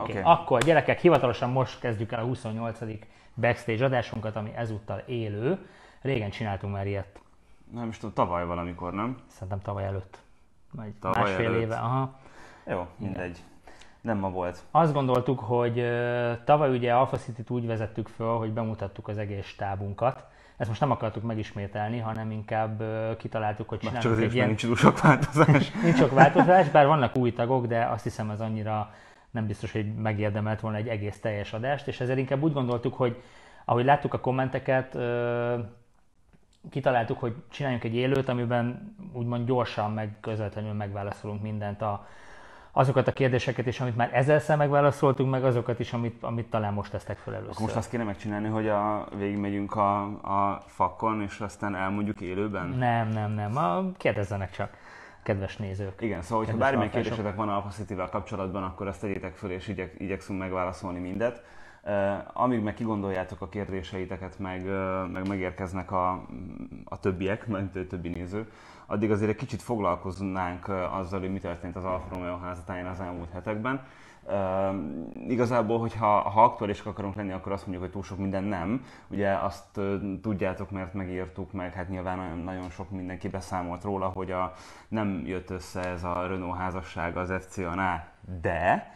Oké, okay. akkor gyerekek, hivatalosan most kezdjük el a 28. backstage adásunkat, ami ezúttal élő. Régen csináltunk már ilyet. Nem is tudom, tavaly valamikor, nem? Szerintem tavaly előtt. Vagy Tavaly másfél előtt. éve. Aha. Jó, mindegy. Nem ma volt. Azt gondoltuk, hogy tavaly ugye Alpha City-t úgy vezettük föl, hogy bemutattuk az egész stábunkat. Ezt most nem akartuk megismételni, hanem inkább kitaláltuk, hogy Már csak csinálunk azért, egy ilyen... nincs sok változás. Nincs sok változás, bár vannak új tagok, de azt hiszem ez annyira nem biztos, hogy megérdemelt volna egy egész teljes adást, és ezért inkább úgy gondoltuk, hogy ahogy láttuk a kommenteket, kitaláltuk, hogy csináljunk egy élőt, amiben úgymond gyorsan, meg közvetlenül megválaszolunk mindent a, azokat a kérdéseket is, amit már ezerszer megválaszoltunk, meg azokat is, amit, amit talán most tesztek fel először. Akkor most azt kéne megcsinálni, hogy a, végigmegyünk a, a fakon, és aztán elmondjuk élőben? Nem, nem, nem. A, kérdezzenek csak, kedves nézők. Igen, szóval, hogyha bármilyen alfások. kérdésetek van Alpha City-vel kapcsolatban, akkor azt tegyétek föl, és igyek, igyekszünk megválaszolni mindet. Uh, amíg meg kigondoljátok a kérdéseiteket, meg, uh, meg megérkeznek a, a többiek, meg a többi néző, addig azért egy kicsit foglalkoznánk uh, azzal, hogy mi történt az Alfa Romeo házatáján az elmúlt hetekben. Igazából, hogyha ha aktuálisak akarunk lenni, akkor azt mondjuk, hogy túl sok minden nem. Ugye azt tudjátok, mert megírtuk, meg hát nyilván nagyon, nagyon sok mindenki beszámolt róla, hogy a, nem jött össze ez a Renault házasság az FCA-nál, de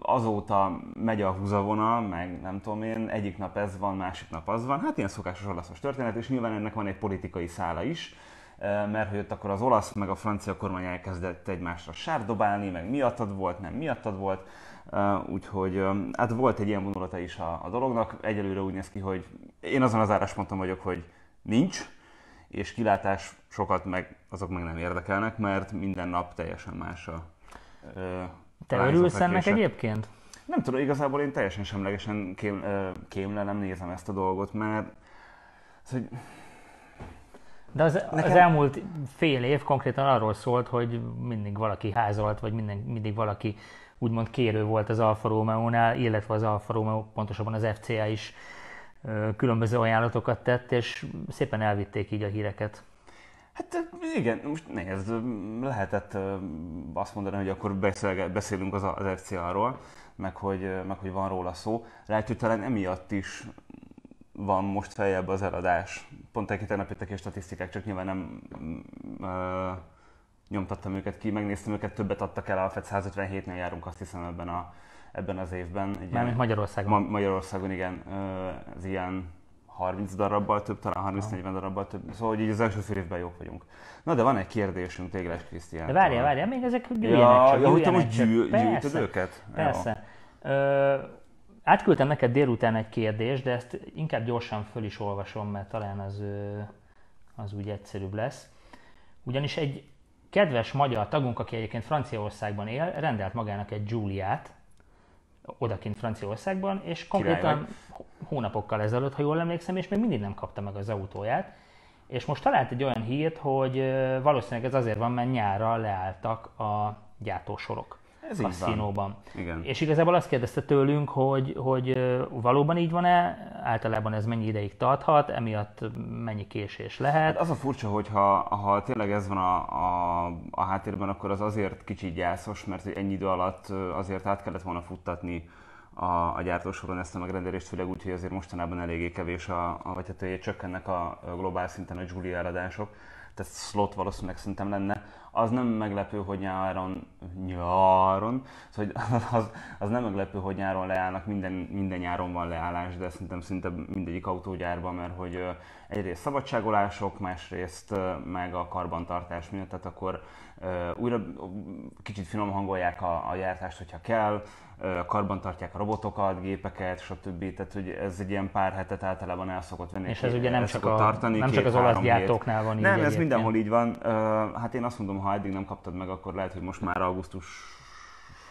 azóta megy a húzavona, meg nem tudom én, egyik nap ez van, másik nap az van. Hát ilyen szokásos olaszos történet, és nyilván ennek van egy politikai szála is mert hogy ott akkor az olasz meg a francia kormány elkezdett egymásra sárdobálni, meg miattad volt, nem miattad volt, úgyhogy hát volt egy ilyen vonulata is a, a dolognak. Egyelőre úgy néz ki, hogy én azon az állásponton vagyok, hogy nincs, és kilátás sokat meg azok meg nem érdekelnek, mert minden nap teljesen más a ö, Te örülsz ennek egyébként? Nem tudom, igazából én teljesen semlegesen kém, ö, kémlelem, nézem ezt a dolgot, mert az, hogy De az, az Nekem- elmúlt fél év konkrétan arról szólt, hogy mindig valaki házolt, vagy minden, mindig valaki úgymond kérő volt az Alfa Romeo-nál, illetve az Alfa Romeo, pontosabban az FCA is különböző ajánlatokat tett, és szépen elvitték így a híreket. Hát igen, most nézd, lehetett azt mondani, hogy akkor beszélünk az, az FCA-ról, meg hogy, meg hogy van róla szó. Lehet, hogy talán emiatt is van most feljebb az eladás. Pont egy tegnap jöttek ki statisztikák, csak nyilván nem mm, ö, nyomtattam őket ki, megnéztem őket, többet adtak el, alapvet 157-nél járunk azt hiszem ebben, a, ebben az évben. Egy Mármint Magyarországon. Ma- Magyarországon igen, ö, ez ilyen 30 darabbal több, talán 30-40 darabbal több. Szóval hogy így az első fél évben jók vagyunk. Na de van egy kérdésünk Tégles Krisztián. De várjál, várjál, még ezek gyűjjenek Ja, csak, ja, hogy te most gyű, gyűjtöd őket? Persze. Ö, átküldtem neked délután egy kérdést, de ezt inkább gyorsan föl is olvasom, mert talán az, az úgy egyszerűbb lesz. Ugyanis egy kedves magyar tagunk, aki egyébként Franciaországban él, rendelt magának egy Giuliát, odakint Franciaországban, és konkrétan hónapokkal ezelőtt, ha jól emlékszem, és még mindig nem kapta meg az autóját. És most talált egy olyan hírt, hogy valószínűleg ez azért van, mert nyárra leálltak a gyártósorok Ez kaszinóban. Igen. És igazából azt kérdezte tőlünk, hogy, hogy valóban így van-e, általában ez mennyi ideig tarthat, emiatt mennyi késés Hát lehet. az a furcsa, hogy ha, ha tényleg ez van a, a, a háttérben, akkor az azért kicsit gyászos, mert hogy ennyi idő alatt azért át kellett volna futtatni a, a gyártósoron ezt a megrendelést, főleg úgy, hogy azért mostanában eléggé kevés, a, a, vagy hát hogy csökkennek a, a globál szinten a Julia eladások, tehát slot valószínűleg szerintem lenne. Az nem meglepő, hogy nyáron, nyáron, szóval az, az nem meglepő, hogy nyáron leállnak, minden, minden nyáron van leállás, de szerintem szinte mindegyik autógyárban, mert hogy egyrészt szabadságolások, másrészt meg a karbantartás miatt, tehát akkor újra kicsit finom hangolják a, a gyártást, hogyha kell, karbantartják a robotokat, gépeket, stb. Tehát, hogy ez egy ilyen pár hetet általában el szokott venni. És ez ugye nem csak, a, tartani, nem csak az olasz gyártóknál van így Nem, ez mindenhol így van. Hát én azt mondom, ha eddig nem kaptad meg, akkor lehet, hogy most már augusztus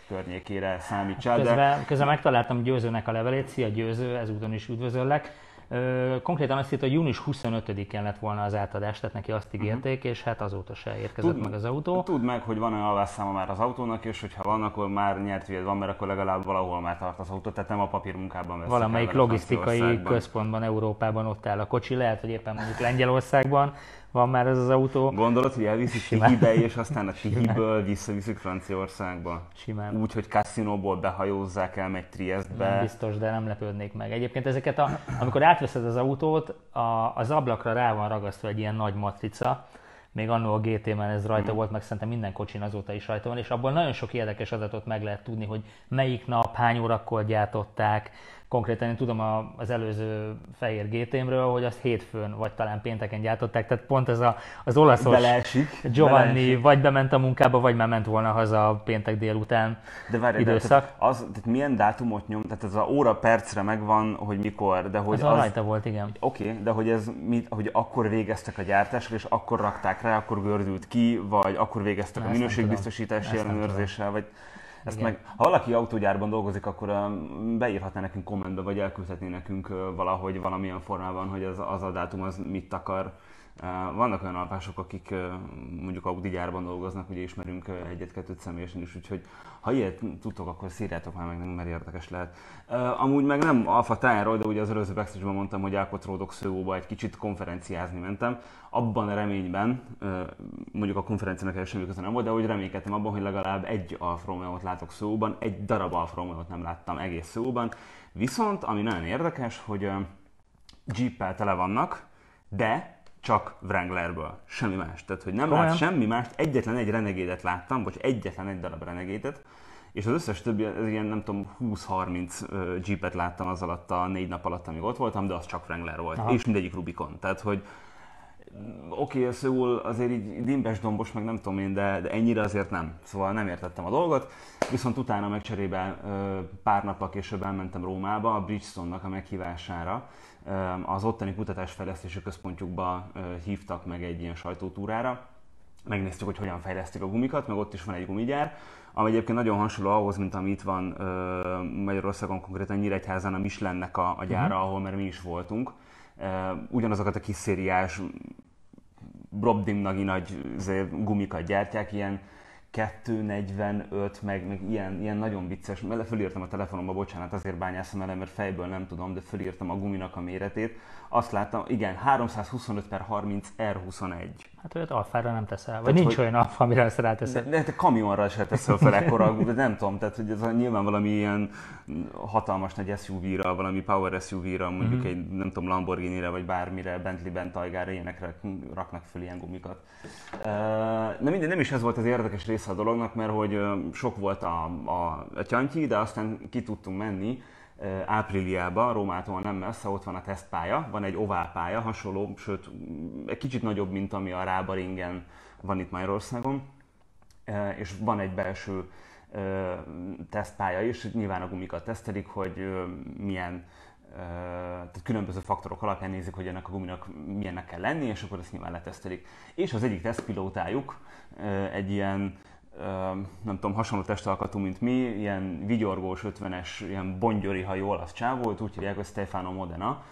környékére számítsál, de Közben, közben megtaláltam Győzőnek a levelét, szia Győző, ezúton is üdvözöllek. Ö, konkrétan azt írta, hogy június 25-én lett volna az átadás, tehát neki azt ígérték, és hát azóta se érkezett Tud- meg az autó. Tudd meg, hogy van-e alvásszáma már az autónak, és hogyha van, akkor már nyert vied van, mert akkor legalább valahol már tart az autó, tehát nem a papírmunkában veszik Valamelyik el logisztikai központban, Európában ott áll a kocsi, lehet, hogy éppen mondjuk Lengyelországban, van már ez az autó. Gondolod, hogy elviszik Tihibe, és aztán a Tihiből visszaviszik Franciaországba? Simán. Úgy, hogy Cassinóból behajózzák el, megy Triestbe. Nem biztos, de nem lepődnék meg. Egyébként ezeket, a, amikor átveszed az autót, a, az ablakra rá van ragasztva egy ilyen nagy matrica, még annó a GT-ben ez rajta mm. volt, meg szerintem minden kocsin azóta is rajta van, és abból nagyon sok érdekes adatot meg lehet tudni, hogy melyik nap, hány órakor gyártották, konkrétan én tudom az előző fehér GT-mről, hogy azt hétfőn, vagy talán pénteken gyártották, tehát pont ez a, az olaszos beleesik, Giovanni beleesik. vagy bement a munkába, vagy már ment volna haza péntek délután de várj, időszak. De, tehát az, tehát milyen dátumot nyom, tehát ez a óra percre megvan, hogy mikor, de hogy az... az rajta volt, igen. Oké, okay, de hogy ez mit, hogy akkor végeztek a gyártásra, és akkor rakták rá, akkor gördült ki, vagy akkor végeztek Na, a minőségbiztosítási ellenőrzéssel, vagy... Ezt meg, ha valaki autógyárban dolgozik, akkor beírhatná nekünk kommentbe, vagy elküldhetné nekünk valahogy valamilyen formában, hogy az, az a dátum az mit akar. Vannak olyan alpások, akik mondjuk Audi gyárban dolgoznak, ugye ismerünk egyet-kettőt személyesen is, úgyhogy ha ilyet tudtok, akkor szírjátok már meg, mert érdekes lehet. Amúgy meg nem Alfa tájáról, de ugye az előző backstage mondtam, hogy elkotródok szőóba egy kicsit konferenciázni mentem. Abban a reményben, mondjuk a konferenciának semmi nem volt, de hogy reménykedtem abban, hogy legalább egy Alfa Romeo-t látok szóban, egy darab Alfa Romeo-t nem láttam egész szóban. Viszont, ami nagyon érdekes, hogy Jeep-el tele vannak, de csak Wranglerből, semmi más. Tehát, hogy nem lát semmi mást, egyetlen egy renegédet láttam, vagy egyetlen egy darab renegédet, és az összes többi, ez ilyen nem tudom, 20-30 jeepet láttam az alatt a négy nap alatt, amíg ott voltam, de az csak Wrangler volt, Aha. és mindegyik Rubicon. Tehát, hogy oké, okay, Szöul azért így dimbes dombos, meg nem tudom én, de, de ennyire azért nem. Szóval nem értettem a dolgot. Viszont utána meg cserébe pár nappal később elmentem Rómába a Bridgestone-nak a meghívására. Az ottani kutatásfejlesztési központjukba hívtak meg egy ilyen sajtótúrára. Megnéztük, hogy hogyan fejlesztik a gumikat, meg ott is van egy gumigyár, ami egyébként nagyon hasonló ahhoz, mint ami itt van Magyarországon, konkrétan Nyíregyházán a Michelinnek a, a gyára, uh-huh. ahol már mi is voltunk. Ugyanazokat a kis szériás Brobdimnagi nagy gumikat gyártják, ilyen 245, meg, meg ilyen, ilyen nagyon vicces, mert fölírtam a telefonomba, bocsánat, azért bányászom el, mert fejből nem tudom, de fölírtam a guminak a méretét. Azt láttam, igen, 325 per 30 R21. Hát olyat alfára nem teszel, vagy tehát, nincs hogy, olyan alfa, amire ezt ráteszel. De, de te kamionra se teszel fel ekkora, de nem tudom, tehát hogy ez a, nyilván valami ilyen hatalmas nagy SUV-ra, valami power SUV-ra, mondjuk mm-hmm. egy nem tudom, Lamborghini-re, vagy bármire, Bentley-ben, Tajgára, ilyenekre raknak föl ilyen gumikat. Na minden, nem is ez volt az érdekes része a dolognak, mert hogy sok volt a, a, a tyantyi, de aztán ki tudtunk menni, ápriliában, Rómától nem messze, ott van a tesztpálya, van egy oválpálya, hasonló, sőt egy kicsit nagyobb, mint ami a Rábaringen van itt Magyarországon, és van egy belső tesztpálya is, nyilván a gumikat tesztelik, hogy milyen tehát különböző faktorok alapján nézik, hogy ennek a guminak milyennek kell lenni, és akkor ezt nyilván letesztelik. És az egyik tesztpilótájuk egy ilyen nem tudom, hasonló testalkatú, mint mi, ilyen vigyorgós 50-es, ilyen bongyori hajú olasz csáv volt, úgy hívják, hogy Stefano Modena.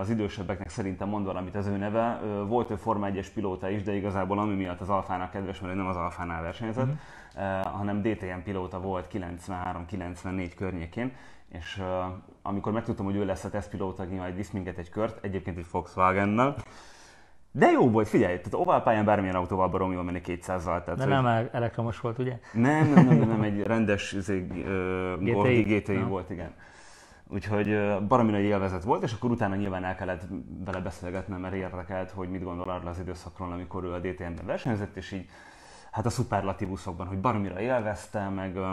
Az idősebbeknek szerintem mond valamit az ő neve. Volt ő Forma 1-es pilóta is, de igazából ami miatt az Alfának kedves, mert ő nem az Alfánál versenyzett, mm-hmm. hanem DTM pilóta volt 93-94 környékén, és amikor megtudtam, hogy ő lesz a tesztpilóta, majd visz minket egy kört, egyébként egy Volkswagen-nel, de jó volt, figyelj, tehát ovalpályán bármilyen autóval barom jól menni 200-zal. Tehát, De hogy... nem elektromos volt, ugye? Nem, nem, nem, nem egy rendes izé, uh, GTI, GTI volt, igen. Úgyhogy uh, baromi nagy élvezet volt, és akkor utána nyilván el kellett vele beszélgetnem, mert érdekelt, hogy mit gondol arra az időszakról, amikor ő a DTM-ben versenyzett, és így hát a szuperlatívuszokban, hogy baromira élvezte, meg uh,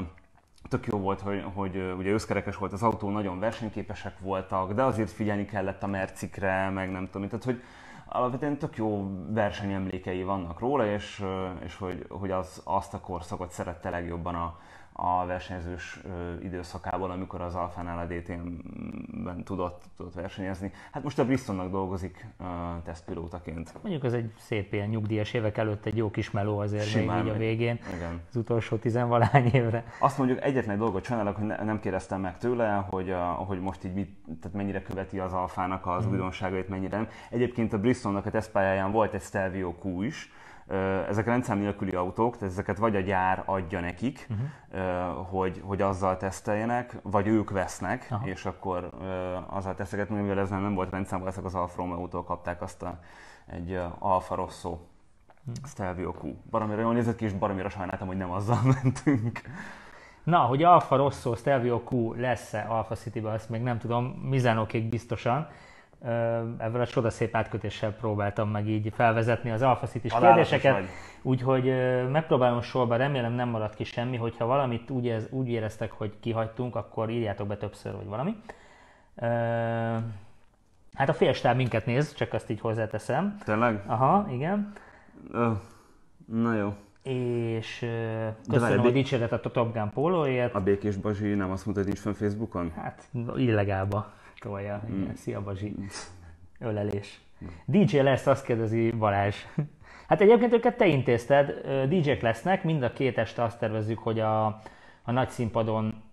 tök jó volt, hogy, hogy ugye őszkerekes volt az autó, nagyon versenyképesek voltak, de azért figyelni kellett a mercikre, meg nem tudom, tehát hogy alapvetően tök jó versenyemlékei vannak róla, és, és hogy, hogy az, azt a korszakot szerette legjobban a, a versenyzős időszakából, amikor az Alfánál a DTM-ben tudott, tudott versenyezni. Hát most a Bristolnak dolgozik uh, tesztpilótaként. Mondjuk az egy szép ilyen nyugdíjas évek előtt egy jó kis meló azért Simán még így a végén, igen. az utolsó tizenvalány évre. Azt mondjuk egyetlen egy dolgot csinálok, hogy ne, nem kérdeztem meg tőle, hogy, uh, hogy most így mit, tehát mennyire követi az Alfának az mm. újdonságait, mennyire nem. Egyébként a Bristolnak a tesztpályáján volt egy Stelvio Q is, ezek rendszám nélküli autók, tehát ezeket vagy a gyár adja nekik, uh-huh. hogy, hogy azzal teszteljenek, vagy ők vesznek, Aha. és akkor azzal tesztelgetnek, mivel ez nem volt rendszám, ezek az Alfa Romeo-tól kapták azt a egy Alfa Rosso Stelvio Q. Baromira jól nézett ki, és baromira sajnáltam, hogy nem azzal mentünk. Na, hogy Alfa Rosso Stelvio Q lesz-e Alfa City-be, azt még nem tudom, Mizanokék biztosan. Ebből a csodaszép átkötéssel próbáltam meg így felvezetni az Alfa city kérdéseket. Úgyhogy megpróbálom sorba, remélem nem maradt ki semmi, hogyha valamit úgy, ez, úgy éreztek, hogy kihagytunk, akkor írjátok be többször, vagy valami. Hát a félstáb minket néz, csak azt így hozzáteszem. Tényleg? Aha, igen. Uh, na jó. És uh, köszönöm a dicséretet a Top Gun pólóért. A Békés Bazsi nem azt mondta, hogy nincs fenn Facebookon? Hát illegálba tolja. Mm. Szia Bazsi. Ölelés. DJ lesz, azt kérdezi Balázs. Hát egyébként őket te intézted, DJ-k lesznek, mind a két este azt tervezzük, hogy a, a nagy színpadon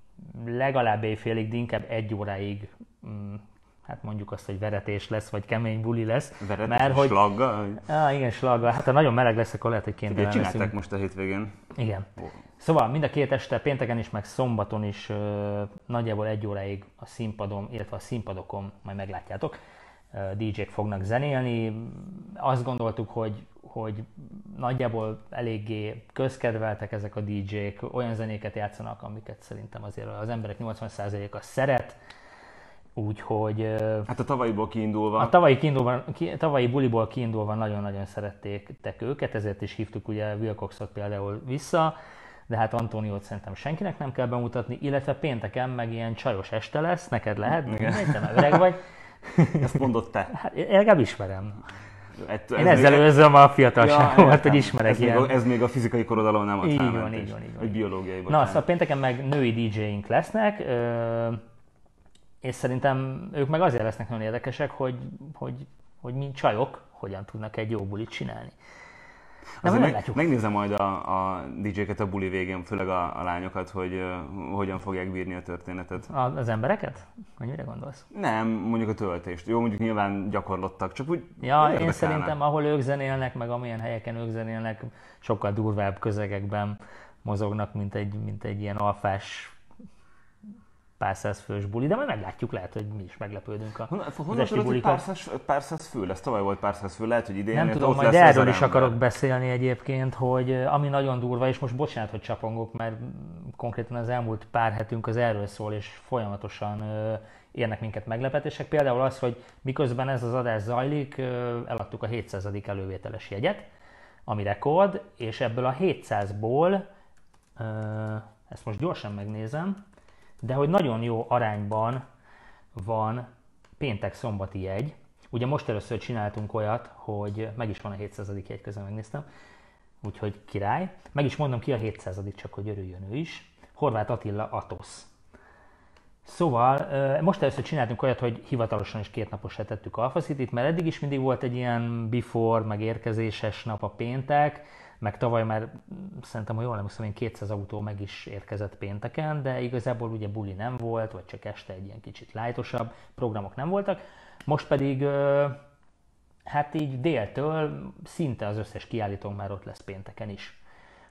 legalább éjfélig, de inkább egy óráig mm, hát mondjuk azt, hogy veretés lesz, vagy kemény buli lesz. Veretés, mert, hogy... slagga? Ah, igen, slagga. Hát ha nagyon meleg lesz, akkor lehet, hogy kénytelen leszünk. csinálták most a hétvégén. Igen. Oh. Szóval mind a két este, pénteken is, meg szombaton is ö, nagyjából egy óráig a színpadon, illetve a színpadokon, majd meglátjátok, DJ-k fognak zenélni. Azt gondoltuk, hogy, hogy nagyjából eléggé közkedveltek ezek a DJ-k, olyan zenéket játszanak, amiket szerintem azért az emberek 80%-a szeret, Úgyhogy... Hát a tavalyiból kiindulva... A tavalyi, kiindulva, ki, tavalyi buliból kiindulva nagyon-nagyon szerették őket, ezért is hívtuk ugye Wilcoxot például vissza, de hát Antóniót szerintem senkinek nem kell bemutatni, illetve pénteken meg ilyen csajos este lesz, neked lehet, Igen. te meg öreg vagy. Ezt mondott te. Hát én legalább ismerem. Ez, Én ezzel még... őzöm a fiatalságomat, ja, hogy ismerek ez ilyen. Még a, ez még a fizikai korodalom nem a így van, így van, így van. Vagy biológiai, bocsánat. Na, szóval pénteken meg női DJ-ink lesznek, és szerintem ők meg azért lesznek nagyon érdekesek, hogy, hogy, hogy mint csajok hogyan tudnak egy jó bulit csinálni. De meg, meg, megnézem majd a, a DJ-ket a buli végén, főleg a, a lányokat, hogy uh, hogyan fogják bírni a történetet. A, az embereket? Hogy mire gondolsz? Nem, mondjuk a töltést. Jó, mondjuk nyilván gyakorlottak, csak úgy Ja, én szerintem ahol ők zenélnek, meg amilyen helyeken ők zenélnek, sokkal durvább közegekben mozognak, mint egy, mint egy ilyen alfás pár száz fős buli, de majd meglátjuk, lehet, hogy mi is meglepődünk a Honnan, honnan tudod, hogy pár száz, pár száz fő lesz? Tavaly volt pár száz fő, lehet, hogy idén Nem tudom, majd erről is akarok beszélni egyébként, hogy ami nagyon durva, és most bocsánat, hogy csapongok, mert konkrétan az elmúlt pár hetünk az erről szól, és folyamatosan érnek minket meglepetések. Például az, hogy miközben ez az adás zajlik, eladtuk a 700. elővételes jegyet, ami rekord, és ebből a 700-ból, ezt most gyorsan megnézem, de hogy nagyon jó arányban van péntek-szombati jegy. Ugye most először csináltunk olyat, hogy meg is van a 700. jegy, közben megnéztem, úgyhogy király. Meg is mondom ki a 700. csak hogy örüljön ő is. Horváth Attila Atosz. Szóval most először csináltunk olyat, hogy hivatalosan is két naposra tettük Alpha City-t, mert eddig is mindig volt egy ilyen before, meg érkezéses nap a péntek, meg tavaly már szerintem, hogy jól emlékszem, én 200 autó meg is érkezett pénteken, de igazából ugye buli nem volt, vagy csak este egy ilyen kicsit lájtosabb, programok nem voltak. Most pedig hát így déltől szinte az összes kiállítónk már ott lesz pénteken is.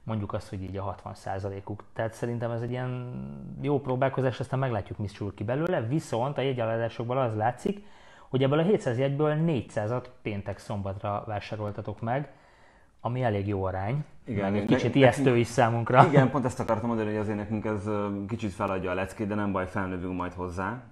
Mondjuk azt, hogy így a 60%-uk. Tehát szerintem ez egy ilyen jó próbálkozás, aztán meglátjuk, mi sül ki belőle. Viszont a jegyeladásokból az látszik, hogy ebből a 700 jegyből 400-at péntek szombatra vásároltatok meg, ami elég jó arány. Igen, meg egy kicsit ne, ijesztő is számunkra. Igen, pont ezt akartam mondani, hogy azért nekünk ez kicsit feladja a leckét, de nem baj, felnövünk majd hozzá.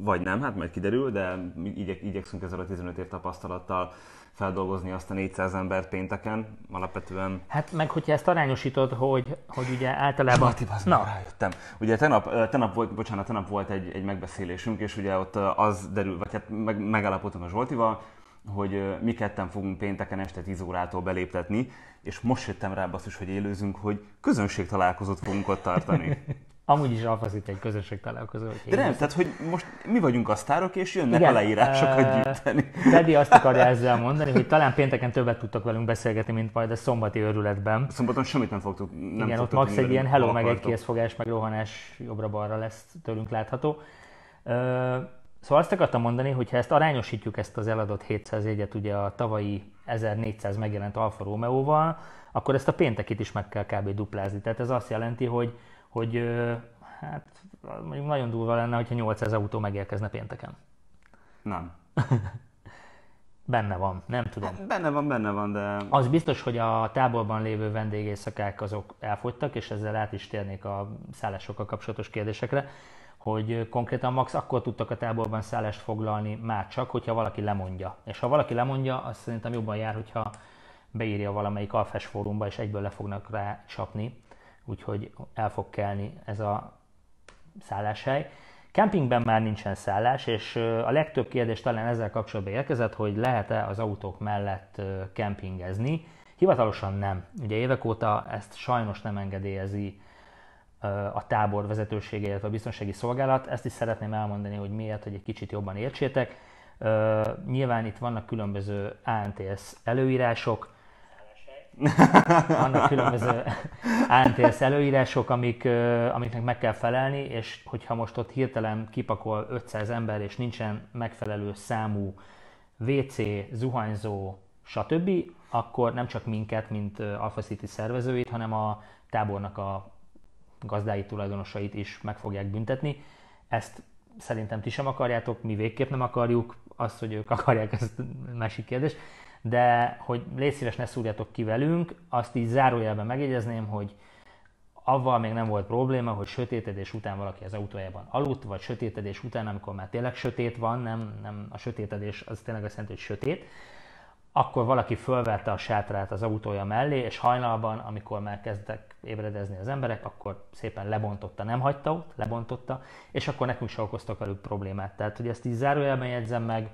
Vagy nem, hát majd kiderül, de igyek, igyekszünk ezzel a 15 év tapasztalattal feldolgozni azt a 400 embert pénteken, alapvetően. Hát meg hogyha ezt arányosítod, hogy, hogy ugye általában... Marti, Na. rájöttem. Ugye tenap, tenap volt, bocsánat, tenap volt egy, egy megbeszélésünk, és ugye ott az derül, vagy hát meg, megállapodtunk a Zsoltival, hogy mi ketten fogunk pénteken este 10 órától beléptetni, és most jöttem rá basszus, hogy élőzünk, hogy közönség találkozót fogunk ott tartani. Amúgy is alfaszít egy közönség találkozó. De nem, tehát hogy most mi vagyunk a sztárok, és jönnek Igen, aláírásokat uh, gyűjteni. Dedi azt akarja ezzel mondani, hogy talán pénteken többet tudtak velünk beszélgetni, mint majd a szombati örületben. Szombaton semmit nem fogtuk. Nem Igen, ott max egy ilyen hello, meg egy készfogás, meg rohanás jobbra-balra lesz tőlünk látható. Uh, Szóval azt akartam mondani, hogy ha ezt arányosítjuk ezt az eladott 700 jegyet ugye a tavalyi 1400 megjelent Alfa Romeo-val, akkor ezt a péntekit is meg kell kb. duplázni. Tehát ez azt jelenti, hogy, hogy hát mondjuk nagyon durva lenne, hogyha 800 autó megérkezne pénteken. Nem. Benne van, nem tudom. Hát benne van, benne van, de... Az biztos, hogy a táborban lévő vendégészakák azok elfogytak, és ezzel át is térnék a szállásokkal kapcsolatos kérdésekre, hogy konkrétan max akkor tudtak a táborban szállást foglalni már csak, hogyha valaki lemondja. És ha valaki lemondja, az szerintem jobban jár, hogyha beírja valamelyik alfes fórumba, és egyből le fognak rá csapni, úgyhogy el fog kelni ez a szálláshely. Kempingben már nincsen szállás, és a legtöbb kérdés talán ezzel kapcsolatban érkezett, hogy lehet-e az autók mellett kempingezni. Hivatalosan nem. Ugye évek óta ezt sajnos nem engedélyezi a tábor vezetősége, illetve a biztonsági szolgálat. Ezt is szeretném elmondani, hogy miért, hogy egy kicsit jobban értsétek. Nyilván itt vannak különböző ANTS előírások, vannak különböző ANTS előírások, amik, amiknek meg kell felelni, és hogyha most ott hirtelen kipakol 500 ember, és nincsen megfelelő számú WC, zuhanyzó, stb., akkor nem csak minket, mint Alpha City szervezőit, hanem a tábornak a gazdái tulajdonosait is meg fogják büntetni. Ezt szerintem ti sem akarjátok, mi végképp nem akarjuk, azt, hogy ők akarják, ez másik kérdés de hogy légy szíves, ne szúrjatok ki velünk, azt így zárójelben megjegyezném, hogy avval még nem volt probléma, hogy sötétedés után valaki az autójában aludt, vagy sötétedés után, amikor már tényleg sötét van, nem, nem a sötétedés az tényleg azt jelenti, hogy sötét, akkor valaki fölvette a sátrát az autója mellé, és hajnalban, amikor már kezdtek ébredezni az emberek, akkor szépen lebontotta, nem hagyta ott, lebontotta, és akkor nekünk se okoztak velük problémát. Tehát, hogy ezt így zárójelben jegyzem meg,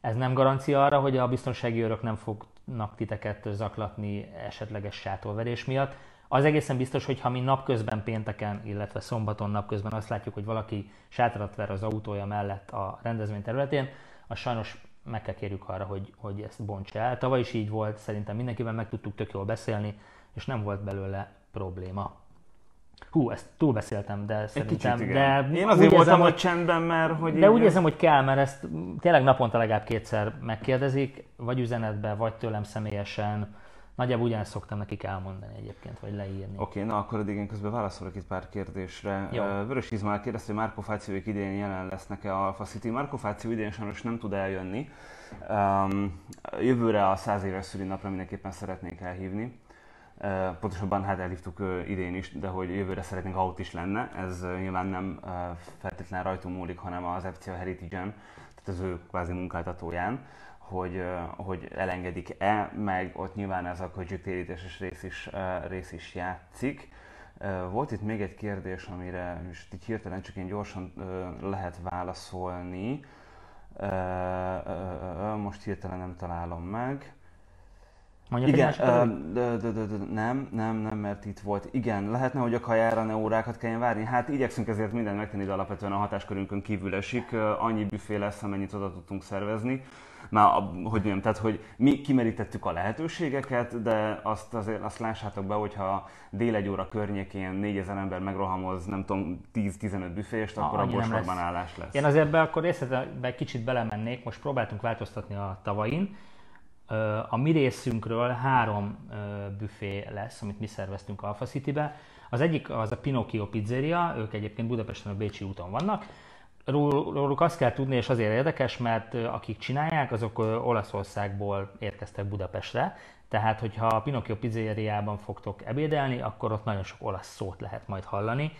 ez nem garancia arra, hogy a biztonsági őrök nem fognak titeket zaklatni esetleges sátorverés miatt. Az egészen biztos, hogy ha mi napközben pénteken, illetve szombaton napközben azt látjuk, hogy valaki sátrat ver az autója mellett a rendezvény területén, az sajnos meg kell kérjük arra, hogy, hogy ezt bontsa el. Tavaly is így volt, szerintem mindenkivel meg tudtuk tök jól beszélni, és nem volt belőle probléma. Hú, ezt túlbeszéltem, de szerintem... Kicsit, de Én azért voltam érzem, hogy csendben, mert hogy... De úgy érzem, hogy kell, mert ezt tényleg naponta legalább kétszer megkérdezik, vagy üzenetbe, vagy tőlem személyesen. Nagyjából ugyanezt szoktam nekik elmondani egyébként, vagy leírni. Oké, okay, na akkor addig én közben válaszolok itt pár kérdésre. Jó. Vörös Izmár kérdezte, hogy Márko Fációik idén jelen lesznek-e a Alpha City. Márko Fáció idén sajnos nem tud eljönni. Um, jövőre a 100 éves szülinapra mindenképpen szeretnék elhívni. Pontosabban hát elhívtuk idén is, de hogy jövőre szeretnénk, ha ott is lenne. Ez nyilván nem feltétlenül rajtunk múlik, hanem az FCA Heritage-en, tehát az ő kvázi munkáltatóján, hogy, hogy elengedik-e, meg ott nyilván ez a költségtérítéses rész is, rész is játszik. Volt itt még egy kérdés, amire most így hirtelen csak én gyorsan lehet válaszolni. Most hirtelen nem találom meg. Mondjuk Igen, de, de, de, nem, nem, nem, mert itt volt. Igen, lehetne, hogy a kajára ne órákat kelljen várni. Hát igyekszünk ezért mindent megtenni, de alapvetően a hatáskörünkön kívül esik. Annyi büfé lesz, amennyit oda tudtunk szervezni. Már, hogy mondjam, tehát, hogy mi kimerítettük a lehetőségeket, de azt azért azt lássátok be, hogyha dél egy óra környékén 4000 ember megrohamoz, nem tudom, 10-15 büfést, akkor a sorban állás lesz. Én azért be akkor részletbe kicsit belemennék, most próbáltunk változtatni a tavain, a mi részünkről három büfé lesz, amit mi szerveztünk Alpha City-be. Az egyik az a Pinocchio Pizzeria, ők egyébként Budapesten a Bécsi úton vannak. Róluk azt kell tudni, és azért érdekes, mert akik csinálják, azok Olaszországból érkeztek Budapestre, tehát hogyha a Pinocchio pizzeriában fogtok ebédelni, akkor ott nagyon sok olasz szót lehet majd hallani.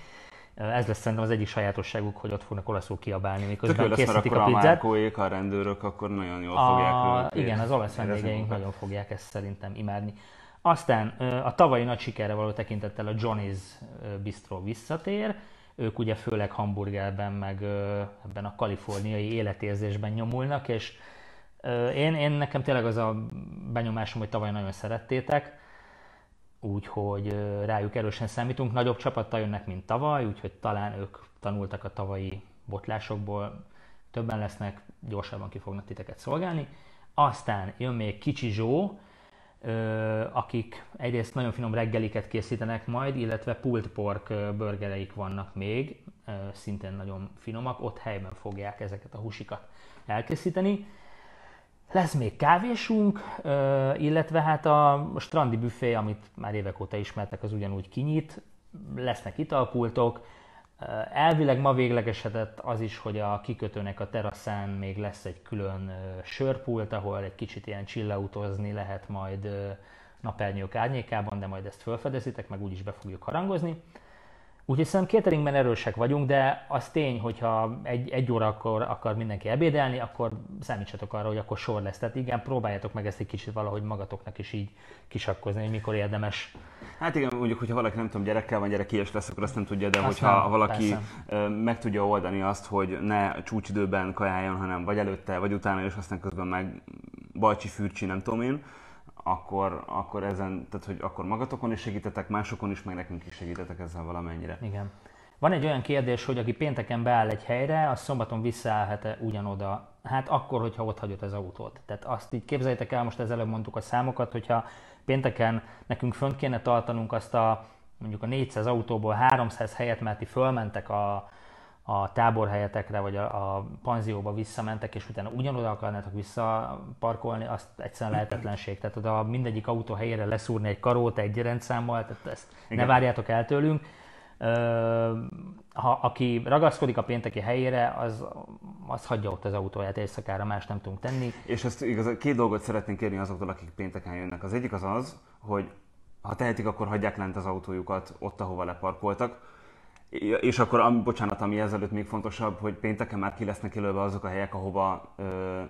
Ez lesz szerintem az egyik sajátosságuk, hogy ott fognak olaszul kiabálni, miközben Tök készítik a pizzát. A a rendőrök, akkor nagyon jól a, fogják Igen, az olasz vendégeink nagyon fogják ezt szerintem imádni. Aztán a tavalyi nagy sikerre való tekintettel a Johnny's Bistro visszatér. Ők ugye főleg hamburgerben, meg ebben a kaliforniai életérzésben nyomulnak, és én, én nekem tényleg az a benyomásom, hogy tavaly nagyon szerettétek úgyhogy rájuk erősen számítunk. Nagyobb csapattal jönnek, mint tavaly, úgyhogy talán ők tanultak a tavalyi botlásokból, többen lesznek, gyorsabban ki fognak titeket szolgálni. Aztán jön még Kicsi Zsó, akik egyrészt nagyon finom reggeliket készítenek majd, illetve pulled pork burgereik vannak még, szintén nagyon finomak, ott helyben fogják ezeket a húsikat elkészíteni. Lesz még kávésunk, illetve hát a strandi büfé, amit már évek óta ismertek, az ugyanúgy kinyit, lesznek italpultok, Elvileg ma véglegesedett az is, hogy a kikötőnek a teraszán még lesz egy külön sörpult, ahol egy kicsit ilyen csillautozni lehet majd napernyők árnyékában, de majd ezt felfedezitek, meg úgyis be fogjuk harangozni. Úgyhogy szerintem cateringben erősek vagyunk, de az tény, hogyha egy, egy óra akkor akar mindenki ebédelni, akkor számítsatok arra, hogy akkor sor lesz. Tehát igen, próbáljátok meg ezt egy kicsit valahogy magatoknak is így kisakkozni, hogy mikor érdemes. Hát igen, mondjuk, hogyha valaki nem tudom, gyerekkel van, gyerekies lesz, akkor azt nem tudja, de azt hogyha nem, valaki persze. meg tudja oldani azt, hogy ne csúcsidőben kajáljon, hanem vagy előtte, vagy utána, és aztán közben meg bajcsi, fürcsi, nem tudom én, akkor, akkor ezen, tehát hogy akkor magatokon is segítetek, másokon is, meg nekünk is segítetek ezzel valamennyire. Igen. Van egy olyan kérdés, hogy aki pénteken beáll egy helyre, az szombaton visszaállhat-e ugyanoda? Hát akkor, hogyha ott hagyott az autót. Tehát azt így képzeljétek el, most ezelőtt mondtuk a számokat, hogyha pénteken nekünk fönt kéne tartanunk azt a mondjuk a 400 autóból 300 helyet, mert ti fölmentek a, a táborhelyetekre, vagy a, a panzióba visszamentek, és utána ugyanoda akarnátok visszaparkolni, azt egyszerűen lehetetlenség. Tehát oda mindegyik autó helyére leszúrni egy karót egy rendszámmal, tehát ezt Igen. ne várjátok el tőlünk. Ha aki ragaszkodik a pénteki helyére, az, az hagyja ott az autóját éjszakára, más nem tudunk tenni. És ezt igaz, két dolgot szeretnénk kérni azoktól, akik pénteken jönnek. Az egyik az az, hogy ha tehetik, akkor hagyják lent az autójukat ott, ahova leparkoltak és akkor, ami, bocsánat, ami ezelőtt még fontosabb, hogy pénteken már ki lesznek jelölve azok a helyek, ahova ö,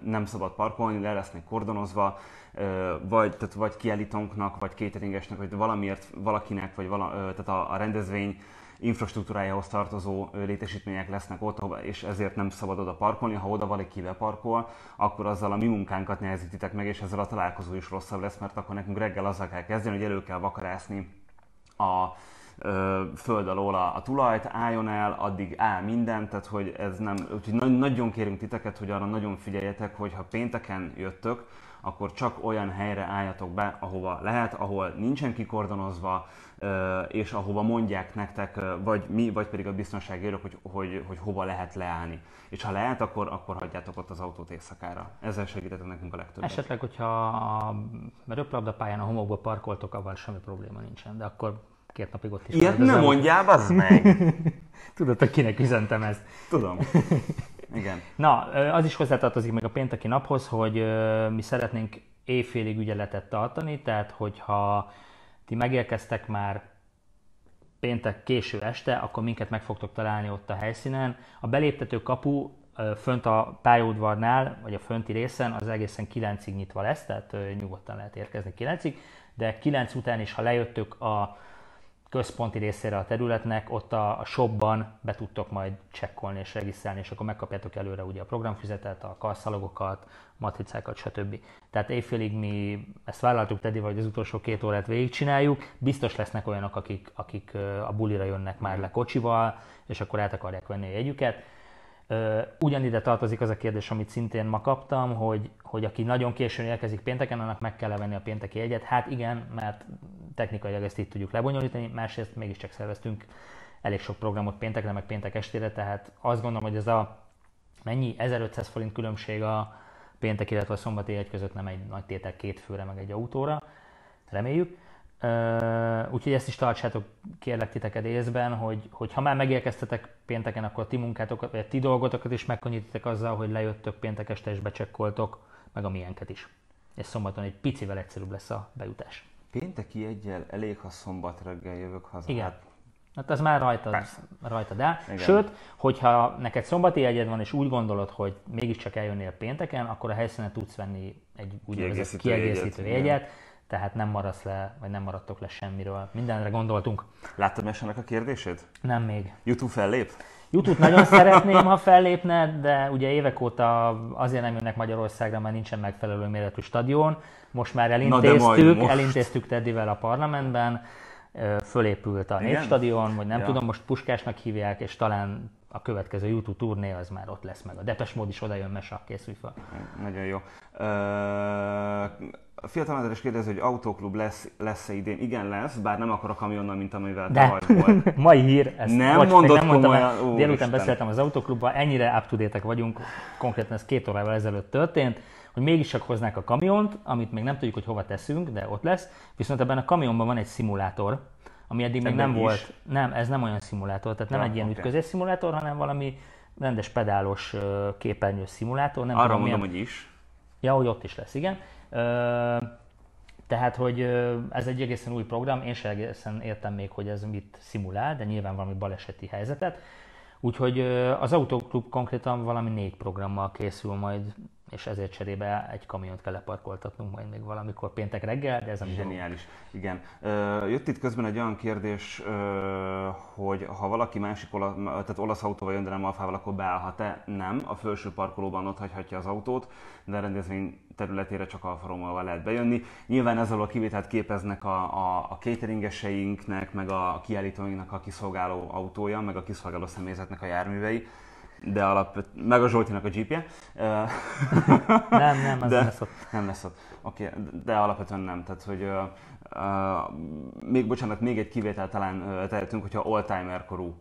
nem szabad parkolni, le lesznek kordonozva, ö, vagy, tehát vagy kiállítónknak, vagy cateringesnek, vagy valamiért valakinek, vagy vala, ö, tehát a, a rendezvény infrastruktúrájához tartozó létesítmények lesznek ott, és ezért nem szabad oda parkolni. Ha oda valaki parkol, akkor azzal a mi munkánkat nehezítitek meg, és ezzel a találkozó is rosszabb lesz, mert akkor nekünk reggel azzal kell kezdeni, hogy elő kell vakarászni a föld alól a, a tulajt, álljon el, addig áll minden, tehát hogy ez nem, úgyhogy na- nagyon kérünk titeket, hogy arra nagyon figyeljetek, hogy ha pénteken jöttök, akkor csak olyan helyre álljatok be, ahova lehet, ahol nincsen kikordonozva, és ahova mondják nektek, vagy mi, vagy pedig a biztonsági őrök, hogy, hogy, hogy hova lehet leállni. És ha lehet, akkor, akkor hagyjátok ott az autót éjszakára. Ezzel segítetek nekünk a legtöbbet. Esetleg, hogyha a röplabdapályán a homokba parkoltok, avval semmi probléma nincsen, de akkor két napig ott is. Ilyet nem mondjál, az meg! Tudod, hogy kinek üzentem ezt. Tudom. Igen. Na, az is hozzátartozik meg a pénteki naphoz, hogy mi szeretnénk éjfélig ügyeletet tartani, tehát hogyha ti megérkeztek már péntek késő este, akkor minket meg fogtok találni ott a helyszínen. A beléptető kapu fönt a pályaudvarnál, vagy a fönti részen az egészen 9-ig nyitva lesz, tehát nyugodtan lehet érkezni 9-ig, de 9 után is, ha lejöttök a központi részére a területnek, ott a, a shopban be tudtok majd csekkolni és regisztrálni, és akkor megkapjátok előre ugye a programfüzetet, a karszalagokat, matricákat, stb. Tehát éjfélig mi ezt vállaltuk Teddy, vagy az utolsó két órát végigcsináljuk. Biztos lesznek olyanok, akik, akik a bulira jönnek már le kocsival, és akkor át akarják venni a jegyüket Ugyanide tartozik az a kérdés, amit szintén ma kaptam, hogy, hogy aki nagyon későn érkezik pénteken, annak meg kell venni a pénteki jegyet. Hát igen, mert technikailag ezt így tudjuk lebonyolítani, másrészt mégiscsak szerveztünk elég sok programot péntekre, meg péntek estére, tehát azt gondolom, hogy ez a mennyi 1500 forint különbség a péntek, illetve a szombati jegy között nem egy nagy tétel két főre, meg egy autóra, reméljük. Úgyhogy ezt is tartsátok kérlek titeket észben, hogy, hogy ha már megérkeztetek pénteken, akkor ti munkátokat, vagy ti dolgotokat is megkönnyítitek azzal, hogy lejöttök péntek este és becsekkoltok, meg a miénket is. És szombaton egy picivel egyszerűbb lesz a bejutás. Pénteki egyel elég, ha szombat reggel jövök haza. Igen. Hát, az már rajtad, rajtad el. Igen. Sőt, hogyha neked szombati jegyed van, és úgy gondolod, hogy mégiscsak eljönnél pénteken, akkor a helyszínen tudsz venni egy úgynevezett kiegészítő, jegyet, jegyet tehát nem maradsz le, vagy nem maradtok le semmiről. Mindenre gondoltunk. Láttad Mesának a kérdését? Nem még. YouTube fellép? YouTube nagyon szeretném, ha fellépne, de ugye évek óta azért nem jönnek Magyarországra, mert nincsen megfelelő méretű stadion. Most már elintéztük, most. elintéztük Teddyvel a parlamentben, fölépült a Népstadion, vagy nem ja. tudom, most Puskásnak hívják, és talán a következő YouTube turné az már ott lesz meg. A Depes mód is oda jön, Mesa, készülj fel. Nagyon jó. A fiatal András kérdezi, hogy autóklub lesz, lesz-e idén. Igen, lesz, bár nem akar a kamionnal, mint amivel tavaly volt. Mai hír, ezt nem bocs, mondott nem mondtam, komolyan. Ó, délután Isten. beszéltem az autóklubban, ennyire up to vagyunk, konkrétan ez két órával ezelőtt történt, hogy mégis csak hoznák a kamiont, amit még nem tudjuk, hogy hova teszünk, de ott lesz. Viszont ebben a kamionban van egy szimulátor, ami eddig még nem is? volt. Nem, ez nem olyan szimulátor, tehát nem Ja, egy ilyen oké. ütközés szimulátor, hanem valami rendes pedálos képernyős szimulátor. Nem Arra tudom, mondom, milyen... hogy is. Ja, hogy ott is lesz, igen. Tehát, hogy ez egy egészen új program, én sem egészen értem még, hogy ez mit szimulál, de nyilván valami baleseti helyzetet. Úgyhogy az Autoklub konkrétan valami négy programmal készül majd, és ezért cserébe egy kamiont kell leparkoltatnunk majd még valamikor péntek reggel, de ez a. Zseniális, igen. Jött itt közben egy olyan kérdés, hogy ha valaki másik ola, tehát olasz autóval jön, de nem alfával, akkor beállhat-e? Nem, a felső parkolóban ott hagyhatja az autót, de a rendezvény területére csak Alfa Romeo-val lehet bejönni. Nyilván ezzel a kivételt képeznek a, a, a cateringeseinknek, meg a kiállítóinknak a kiszolgáló autója, meg a kiszolgáló személyzetnek a járművei, de alap, meg a Zsoltinak a jeepje. Nem, nem, az De- nem lesz ott. nem lesz ott. Oké, okay, de alapvetően nem. Tehát, hogy uh, uh, még, bocsánat, még egy kivételt talán uh, tehetünk, hogyha oldtimer korú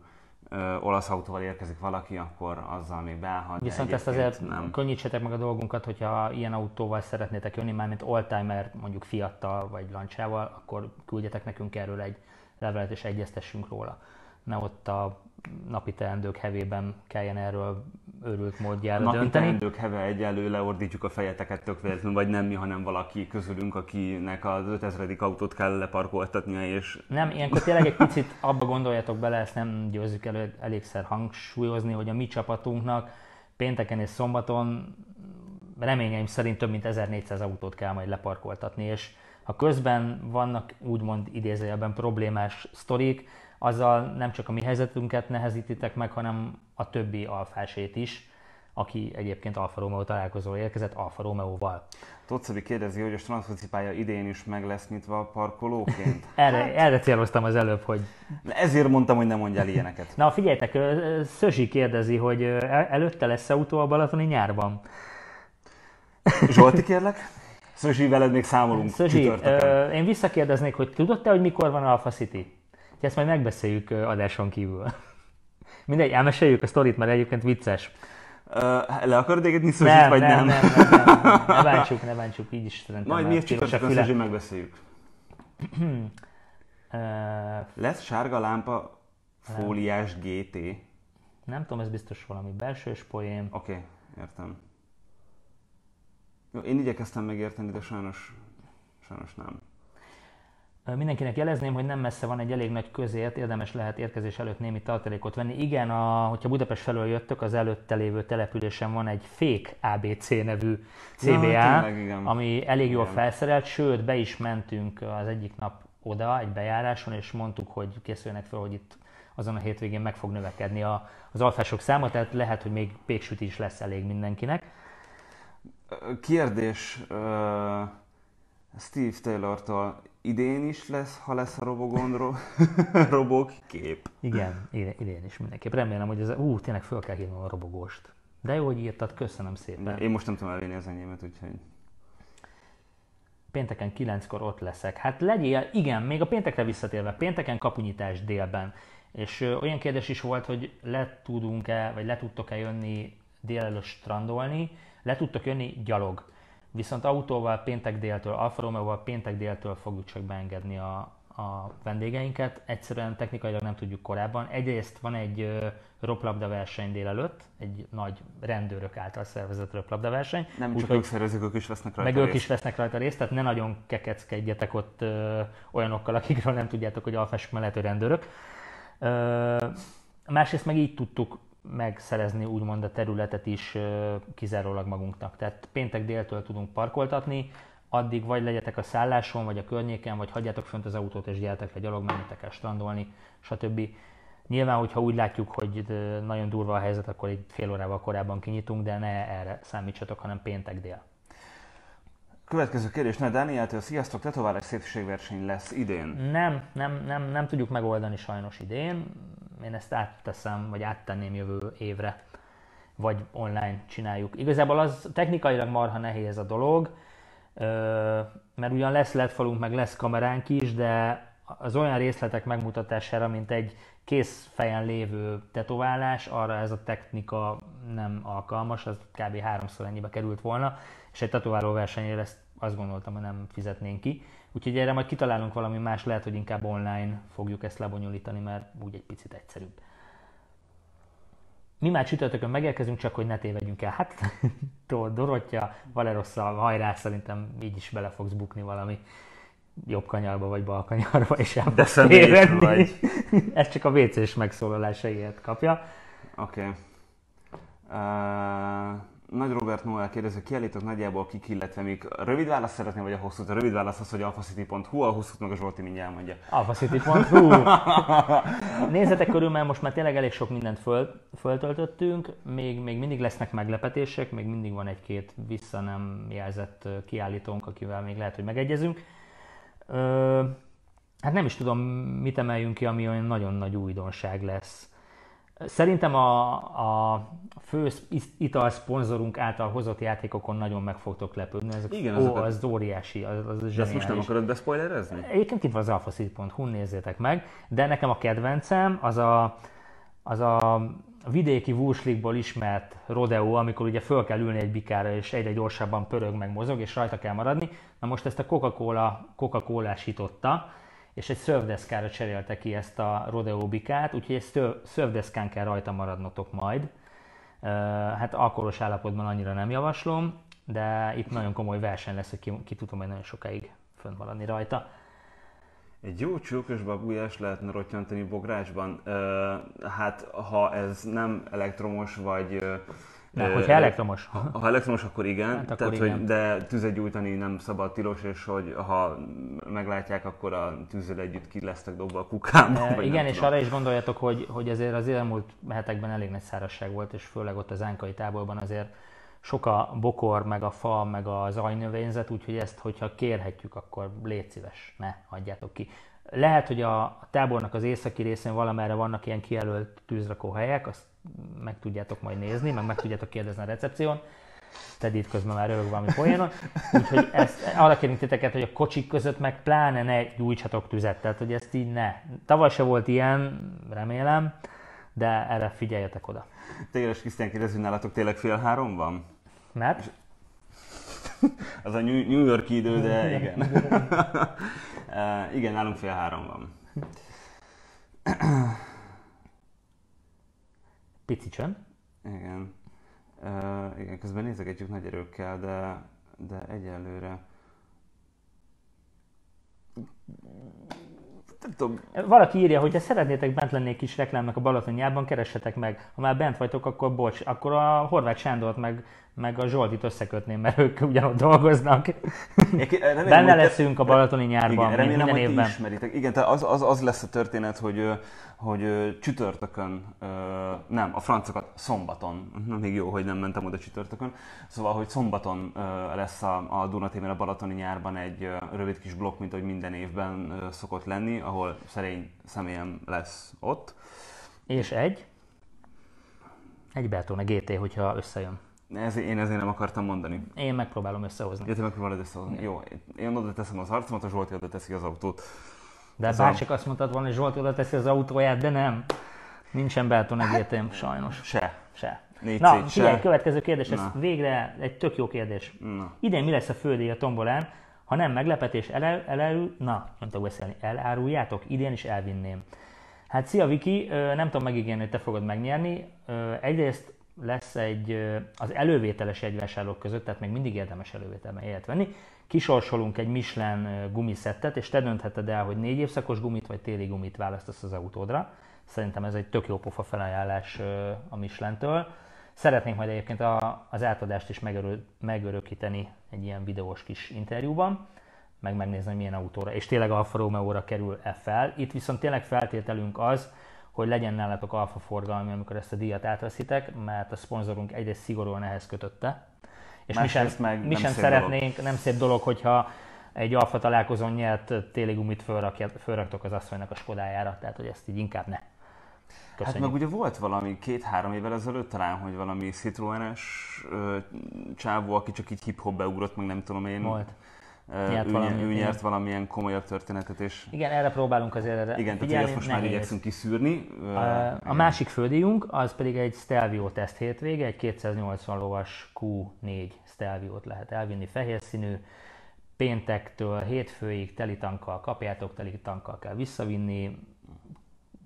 uh, olasz autóval érkezik valaki, akkor azzal még beállhat. Viszont ezt azért nem. könnyítsetek meg a dolgunkat, hogyha ilyen autóval szeretnétek jönni, mármint oldtimer, mondjuk Fiattal vagy Lancsával, akkor küldjetek nekünk erről egy levelet és egyeztessünk róla. Ne ott a napi teendők hevében kelljen erről őrült módjára Napi dönteni. teendők heve egyelő leordítjuk a fejeteket tök véletlenül, vagy nem mi, hanem valaki közülünk, akinek az 5000. autót kell leparkoltatnia, és Nem, ilyenkor tényleg egy picit abba gondoljatok bele, ezt nem győzzük elő, elégszer hangsúlyozni, hogy a mi csapatunknak pénteken és szombaton reményeim szerint több mint 1400 autót kell majd leparkoltatni, és ha közben vannak úgymond idézőjelben problémás sztorik, azzal nem csak a mi helyzetünket nehezítitek meg, hanem a többi alfásét is, aki egyébként Alfa Romeo találkozóra érkezett Alfa Romeo-val. Totszabi kérdezi, hogy a strandfoci pálya idén is meg lesz nyitva parkolóként. Erre, erre céloztam az előbb, hogy Ezért mondtam, hogy ne mondjál ilyeneket. Na figyeljetek, ö, Szözsi kérdezi, hogy el- előtte lesz autó a Balatoni nyárban. Zsolti kérlek? Szözsi, veled még számolunk csütörtökön. ö, én visszakérdeznék, hogy tudod te, hogy mikor van Alpha City? Ezt majd megbeszéljük adáson kívül. Mindegy, elmeséljük a sztorit, mert egyébként vicces. Ö, le akarod égetni Szözsit, Nem, vagy nem, nem? nem, nem, nem, nem, ne bántsuk, ne bántsuk, így is szerintem. Majd már mi ezt piros a csütörtökön. Szözsi megbeszéljük. Lesz sárga lámpa fóliás GT. Oké, Nem tudom, ez biztos valami belsős poém. okay, értem. Jó, én igyekeztem megérteni, de sajnos, sajnos nem. Mindenkinek jelezném, hogy nem messze van egy elég nagy közért, érdemes lehet érkezés előtt némi tartalékot venni. Igen, a, hogyha Budapest felől jöttök, az előtte lévő településen van egy fék ABC nevű CBA, tényleg, igen. ami elég jól Igen. felszerelt, sőt, be is mentünk az egyik nap oda, egy bejáráson, és mondtuk, hogy készüljenek fel, hogy itt azon a hétvégén meg fog növekedni a, az alfások száma, tehát lehet, hogy még péksüti is lesz elég mindenkinek. Kérdés uh, Steve Taylor-tól. Idén is lesz, ha lesz a robogon ro- robok kép. Igen, idén, is mindenképp. Remélem, hogy ez, ú, tényleg föl kell hívnom a robogóst. De jó, hogy írtad, köszönöm szépen. De én most nem tudom elvinni az enyémet, úgyhogy... Pénteken 9-kor ott leszek. Hát legyél, igen, még a péntekre visszatérve, pénteken kapunyítás délben. És ö, olyan kérdés is volt, hogy le tudunk-e, vagy le tudtok-e jönni délelőtt strandolni, le tudtok jönni gyalog. Viszont autóval péntek déltől, Alfa Romeo-val péntek déltől fogjuk csak beengedni a, a vendégeinket. Egyszerűen technikailag nem tudjuk korábban. Egyrészt van egy roplabda verseny délelőtt, egy nagy rendőrök által szervezett roplabda verseny. Nem csak Úgyhogy- ők szervezik, ők is vesznek rajta meg ők részt. is vesznek rajta részt, tehát ne nagyon kekeckedjetek ott ö, olyanokkal, akikről nem tudjátok, hogy alfások mellett rendőrök. Ö, másrészt meg így tudtuk megszerezni úgymond a területet is kizárólag magunknak. Tehát péntek déltől tudunk parkoltatni, addig vagy legyetek a szálláson, vagy a környéken, vagy hagyjátok fönt az autót és gyertek le gyalog, menjetek el strandolni, stb. Nyilván, hogyha úgy látjuk, hogy nagyon durva a helyzet, akkor egy fél órával korábban kinyitunk, de ne erre számítsatok, hanem péntek dél. Következő kérdés, ne Dánieltől, sziasztok, tetoválás szépségverseny lesz idén. Nem, nem, nem, nem tudjuk megoldani sajnos idén. Én ezt átteszem, vagy áttenném jövő évre, vagy online csináljuk. Igazából az technikailag marha nehéz a dolog, mert ugyan lesz LED falunk, meg lesz kameránk is, de az olyan részletek megmutatására, mint egy kész fejen lévő tetoválás, arra ez a technika nem alkalmas, az kb. háromszor ennyibe került volna, és egy tetováló versenyre ezt azt gondoltam, hogy nem fizetnénk ki. Úgyhogy erre majd kitalálunk valami más, lehet, hogy inkább online fogjuk ezt lebonyolítani, mert úgy egy picit egyszerűbb. Mi már csütörtökön megérkezünk, csak hogy ne tévedjünk el. Hát Dorottya, Valerosszal, hajrá, szerintem így is bele fogsz bukni valami jobb kanyarba vagy bal kanyarba, és el De vagy. Ez csak a WC-s megszólalásaiért kapja. Oké. Okay. Uh, Nagy Robert Noel kérdezi, kiállítok nagyjából kik, illetve mik. Rövid válasz szeretné, vagy a hosszút? A rövid válasz az, hogy alfacity.hu, a hosszút meg a Zsolti mindjárt mondja. Alfacity.hu Nézzetek körül, mert most már tényleg elég sok mindent föl, föltöltöttünk, még, még mindig lesznek meglepetések, még mindig van egy-két vissza nem jelzett kiállítónk, akivel még lehet, hogy megegyezünk. Ö, hát nem is tudom, mit emeljünk ki, ami olyan nagyon nagy újdonság lesz. Szerintem a, a fő italszponzorunk által hozott játékokon nagyon meg fogtok lepődni. Ezek, Igen, ó, az óriási, az, az De ezt most nem akarod bespoilerezni? Egyébként itt van az alfacity.hu, nézzétek meg, de nekem a kedvencem az a, az a vidéki wurstlikból ismert rodeo, amikor ugye föl kell ülni egy bikára, és egyre gyorsabban pörög, meg mozog, és rajta kell maradni. Na most ezt a Coca-Cola, Coca-Cola-sította, és egy szörvdeszkára cserélte ki ezt a rodeo bikát, úgyhogy egy ször- szörvdeszkán kell rajta maradnotok majd. Hát alkoholos állapotban annyira nem javaslom, de itt nagyon komoly verseny lesz, hogy ki, ki tudom majd nagyon sokáig fönn maradni rajta. Egy jó csókos babujás lehetne rottyantani bográcsban. Hát, ha ez nem elektromos, vagy... De hogyha elektromos, Ha, ha elektromos, akkor igen, Hát akkor tehát, igen. Hogy, de tüzet gyújtani nem szabad tilos, és hogy ha meglátják, akkor a tűzzel együtt ki lesztek dobva a kukába. E, igen, és tudom. arra is gondoljatok, hogy, hogy azért az elmúlt hetekben elég nagy szárazság volt, és főleg ott az ánkai táborban azért sok a bokor, meg a fa, meg a zajnövényzet, úgyhogy ezt, hogyha kérhetjük, akkor légy szíves, ne hagyjátok ki. Lehet, hogy a tábornak az északi részén valamerre vannak ilyen kijelölt tűzrakóhelyek, azt meg tudjátok majd nézni, meg meg tudjátok kérdezni a recepción. Teddy itt közben már röhög valami poénon. Úgyhogy ezt, arra kérünk titeket, hogy a kocsik között meg pláne ne gyújtsatok tüzet, tehát hogy ezt így ne. Tavaly se volt ilyen, remélem, de erre figyeljetek oda. Téged Krisztián kérdezi, hogy nálatok tényleg fél három van? Mert Az a New New Yorki idő, de igen. igen, nálunk fél három van. pici csönd. Igen. Uh, igen, közben nézegetjük nagy erőkkel, de, de egyelőre... Nem tudom, Valaki írja, hogy ha szeretnétek bent lenni egy kis reklámnak a Balatonjában, keressetek meg. Ha már bent vagytok, akkor bocs, akkor a Horváth Sándort meg, meg a Zsoltit összekötném, mert ők ugyanott dolgoznak. Én remélem, Benne leszünk a Balatoni nyárban, Igen, remélem, minden évben. ismeritek. Igen, tehát az, az, az lesz a történet, hogy, hogy csütörtökön, nem, a francokat szombaton, még jó, hogy nem mentem oda csütörtökön, szóval, hogy szombaton lesz a, a Dunatében a Balatoni nyárban egy rövid kis blokk, mint ahogy minden évben szokott lenni, ahol szerény személyem lesz ott. És egy? Egy Bertone GT, hogyha összejön. Ez, én ezért nem akartam mondani. Én megpróbálom összehozni. Jöttem megpróbálod összehozni. Jó, én oda teszem az arcomat, a Zsolti oda teszi az autót. De Ez a- bárcsak azt mondtad volna, hogy Zsolt oda teszi az autóját, de nem. Nincsen Bertone GT-m, sajnos. Se. Se. Négy Na, figyelj, se. következő kérdés, ez Na. végre egy tök jó kérdés. Na. Idén mi lesz a fődíj a tombolán? Ha nem meglepetés, elárul, na, nem tudok beszélni, eláruljátok? Idén is elvinném. Hát szia Viki, nem tudom megígérni, hogy te fogod megnyerni. Egyrészt lesz egy az elővételes jegyvásárlók között, tehát még mindig érdemes elővételben jegyet venni. Kisorsolunk egy Michelin gumiszettet, és te döntheted el, hogy négy évszakos gumit vagy téli gumit választasz az autódra. Szerintem ez egy tök jó pofa felajánlás a Michelin-től. Szeretnénk majd egyébként a, az átadást is megörö, megörökíteni egy ilyen videós kis interjúban, meg megnézni, hogy milyen autóra, és tényleg Alfa Romeo-ra kerül-e fel. Itt viszont tényleg feltételünk az, hogy legyen nálatok alfa forgalmi, amikor ezt a díjat átveszitek, mert a szponzorunk egyrészt szigorúan ehhez kötötte. És mi sem, Másrészt meg mi sem szeretnénk, nem szép dolog, hogyha egy alfa találkozón nyert téli gumit fölrakja- fölraktok az asszonynak a Skodájára, tehát hogy ezt így inkább ne. Hát Köszönjük. meg ugye volt valami két-három évvel ezelőtt talán, hogy valami Citroenes csávó, aki csak így hip-hop beugrott, meg nem tudom én. Volt. Nyert ő, valami- ő nyert valamilyen komolyabb történetet, és Igen, erre próbálunk azért erre igen, tehát hogy ezt most már nehéz. igyekszünk kiszűrni. A, a igen. másik földíjunk az pedig egy Stelvio teszt hétvége, egy 280 lovas Q4 Stelviót lehet elvinni, fehér színű, péntektől hétfőig telitankkal kapjátok, telitankkal kell visszavinni,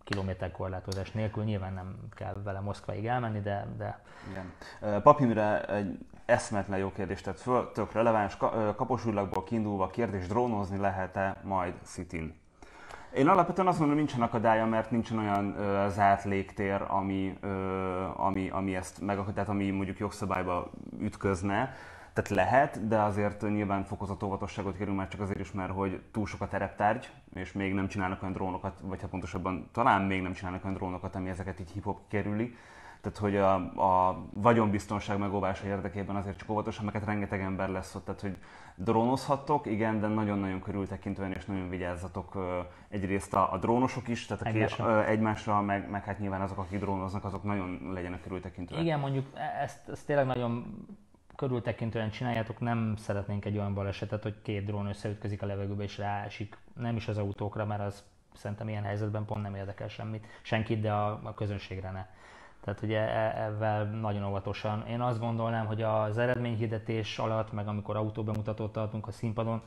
kilométerkorlátozás nélkül, nyilván nem kell vele Moszkvaig elmenni, de... de... Igen. Papimre egy eszmetlen jó kérdést tett föl, tök releváns, kaposúrlakból kiindulva kérdés, drónozni lehet-e majd Citin? Én alapvetően azt mondom, nincsen akadálya, mert nincsen olyan ö, zárt légtér, ami, ö, ami, ami ezt meg, tehát ami mondjuk jogszabályba ütközne. Tehát lehet, de azért nyilván fokozott óvatosságot kérünk már csak azért is, mert hogy túl sok a tereptárgy, és még nem csinálnak olyan drónokat, vagy hát pontosabban talán még nem csinálnak olyan drónokat, ami ezeket így hip-hop kerüli. Tehát, hogy a, a vagyonbiztonság megóvása érdekében azért csak óvatosan, mert rengeteg ember lesz ott, tehát, hogy drónozhattok, igen, de nagyon-nagyon körültekintően és nagyon vigyázzatok egyrészt a, a drónosok is, tehát aki egymásra, egymásra meg, meg hát nyilván azok, akik drónoznak, azok nagyon legyenek körültekintőek. Igen, mondjuk e- ezt, ezt tényleg nagyon körültekintően csináljátok, nem szeretnénk egy olyan balesetet, hogy két drón összeütközik a levegőbe és ráesik, nem is az autókra, mert az szerintem ilyen helyzetben pont nem érdekel semmit, senkit, de a, a közönségre ne. Tehát ugye ezzel nagyon óvatosan. Én azt gondolnám, hogy az eredményhirdetés alatt, meg amikor autóbemutatót tartunk a színpadon,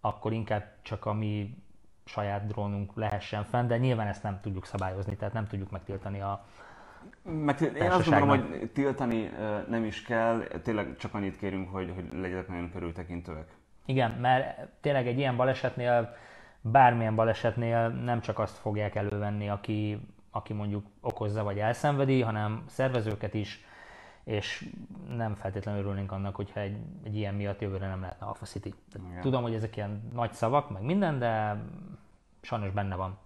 akkor inkább csak a mi saját drónunk lehessen fenn, de nyilván ezt nem tudjuk szabályozni, tehát nem tudjuk megtiltani a, meg én azt gondolom, hogy tiltani nem is kell, tényleg csak annyit kérünk, hogy, hogy legyenek nagyon körültekintőek. Igen, mert tényleg egy ilyen balesetnél, bármilyen balesetnél nem csak azt fogják elővenni, aki, aki mondjuk okozza vagy elszenvedi, hanem szervezőket is, és nem feltétlenül örülnénk annak, hogyha egy, egy ilyen miatt jövőre nem lehetne Alpha City. Tudom, hogy ezek ilyen nagy szavak, meg minden, de sajnos benne van.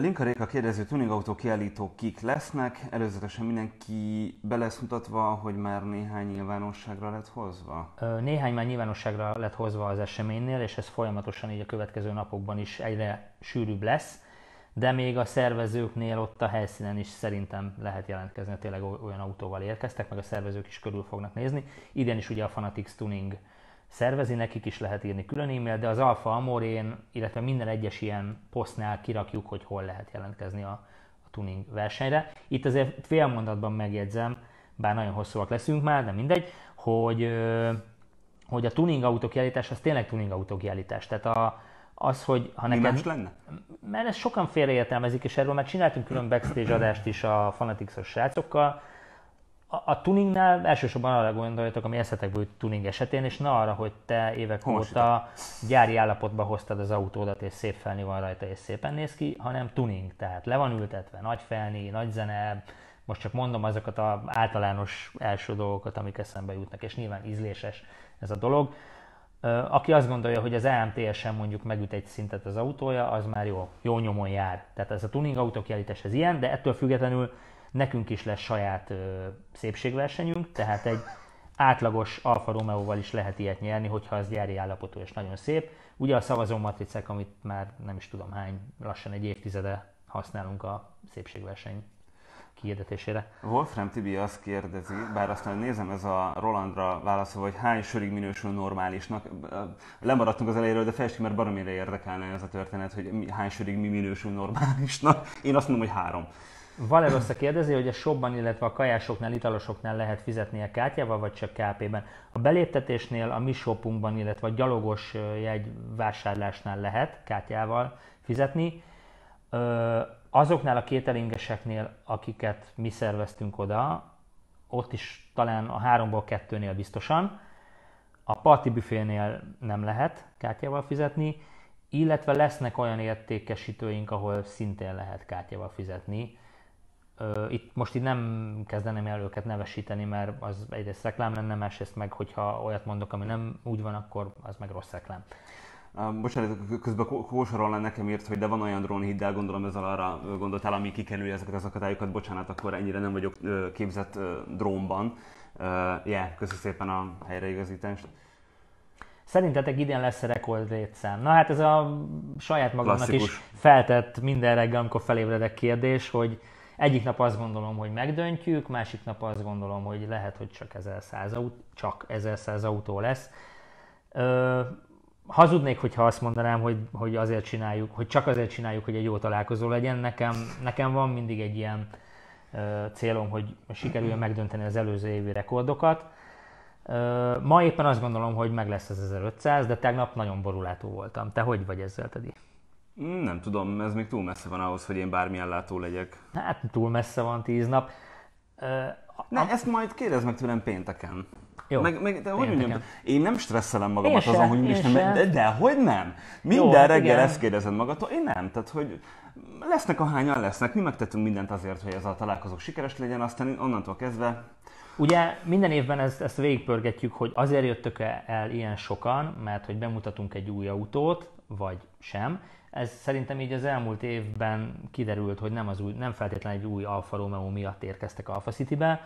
Linka Réka kérdező, tuningautó kiállítók kik lesznek? Előzetesen mindenki be lesz mutatva, hogy már néhány nyilvánosságra lett hozva? Néhány már nyilvánosságra lett hozva az eseménynél, és ez folyamatosan így a következő napokban is egyre sűrűbb lesz, de még a szervezőknél ott a helyszínen is szerintem lehet jelentkezni, tényleg olyan autóval érkeztek, meg a szervezők is körül fognak nézni. Idén is ugye a Fanatics Tuning szervezi, nekik is lehet írni külön e-mail, de az Alfa Amorén, illetve minden egyes ilyen posztnál kirakjuk, hogy hol lehet jelentkezni a, a tuning versenyre. Itt azért fél mondatban megjegyzem, bár nagyon hosszúak leszünk már, de mindegy, hogy, hogy a tuning autók kiállítás az tényleg tuning autók kiállítás. Tehát a, az, hogy ha neked... más lenne? Mert ezt sokan félreértelmezik, és erről már csináltunk külön backstage adást is a Fanatics-os srácokkal, a, a tuningnál elsősorban arra gondoljatok, ami eszetekből tuning esetén, és ne arra, hogy te évek Most óta gyári állapotba hoztad az autódat, és szép felni van rajta, és szépen néz ki, hanem tuning, tehát le van ültetve, nagy felni, nagy zene, most csak mondom azokat az általános első dolgokat, amik eszembe jutnak, és nyilván ízléses ez a dolog. Aki azt gondolja, hogy az EMTS-en mondjuk megüt egy szintet az autója, az már jó, jó nyomon jár. Tehát ez a tuning autókiállítás ez ilyen, de ettől függetlenül Nekünk is lesz saját ö, szépségversenyünk, tehát egy átlagos Alfa Romeo-val is lehet ilyet nyerni, hogyha az gyári állapotú és nagyon szép. Ugye a szavazó matricák, amit már nem is tudom hány, lassan egy évtizede használunk a szépségverseny kihirdetésére. Wolfram Tibi azt kérdezi, bár aztán nézem ez a Rolandra válaszol, hogy hány sörig minősül normálisnak. Lemaradtunk az elejéről, de felség, mert baromére érdekelne ez a történet, hogy hány sörig mi minősül normálisnak. Én azt mondom, hogy három. Valerossa kérdezi, hogy a shopban, illetve a kajásoknál, italosoknál lehet fizetni a kártyával, vagy csak KP-ben. A beléptetésnél, a mi shopunkban, illetve a gyalogos jegy vásárlásnál lehet kártyával fizetni. Azoknál a kételingeseknél, akiket mi szerveztünk oda, ott is talán a háromból kettőnél biztosan. A parti büfénél nem lehet kártyával fizetni, illetve lesznek olyan értékesítőink, ahol szintén lehet kártyával fizetni itt most itt nem kezdeném el őket nevesíteni, mert az egyrészt reklám lenne, másrészt meg, hogyha olyat mondok, ami nem úgy van, akkor az meg rossz reklám. Bocsánat, közben kósorolnál nekem írt, hogy de van olyan drónhiddel, gondolom ezzel arra gondoltál, ami kikerüli ezeket az akadályokat. Bocsánat, akkor ennyire nem vagyok képzett drónban. Ja, yeah, köszönöm szépen a helyreigazítást. Szerintetek idén lesz a rekord létszám? Na hát ez a saját magamnak Klasszikus. is feltett minden reggel, amikor felébredek kérdés, hogy egyik nap azt gondolom, hogy megdöntjük, másik nap azt gondolom, hogy lehet, hogy csak 1100 autó, csak 1100 autó lesz. Ö, hazudnék, hogyha azt mondanám, hogy, hogy azért csináljuk, hogy csak azért csináljuk, hogy egy jó találkozó legyen. Nekem, nekem van mindig egy ilyen ö, célom, hogy sikerüljön megdönteni az előző évi rekordokat. Ma éppen azt gondolom, hogy meg lesz az 1500, de tegnap nagyon borulátó voltam. Te hogy vagy ezzel, Tedi? Nem tudom, ez még túl messze van ahhoz, hogy én bármilyen látó legyek. Hát túl messze van tíz nap. Ne, a... ezt majd kérdezd meg tőlem pénteken. Jó, meg, meg, de hogy mondjam, én nem stresszelem magamat én azon, hogy is nem, de, de hogy nem? Minden Jó, reggel igen. ezt kérdezed magadtól, én nem. Tehát, hogy lesznek ahányan lesznek, mi megtettünk mindent azért, hogy ez a találkozó sikeres legyen, aztán onnantól kezdve Ugye minden évben ezt, ezt végigpörgetjük, hogy azért jöttök el ilyen sokan, mert hogy bemutatunk egy új autót, vagy sem. Ez szerintem így az elmúlt évben kiderült, hogy nem, az új, nem feltétlenül egy új Alfa Romeo miatt érkeztek Alfa City-be.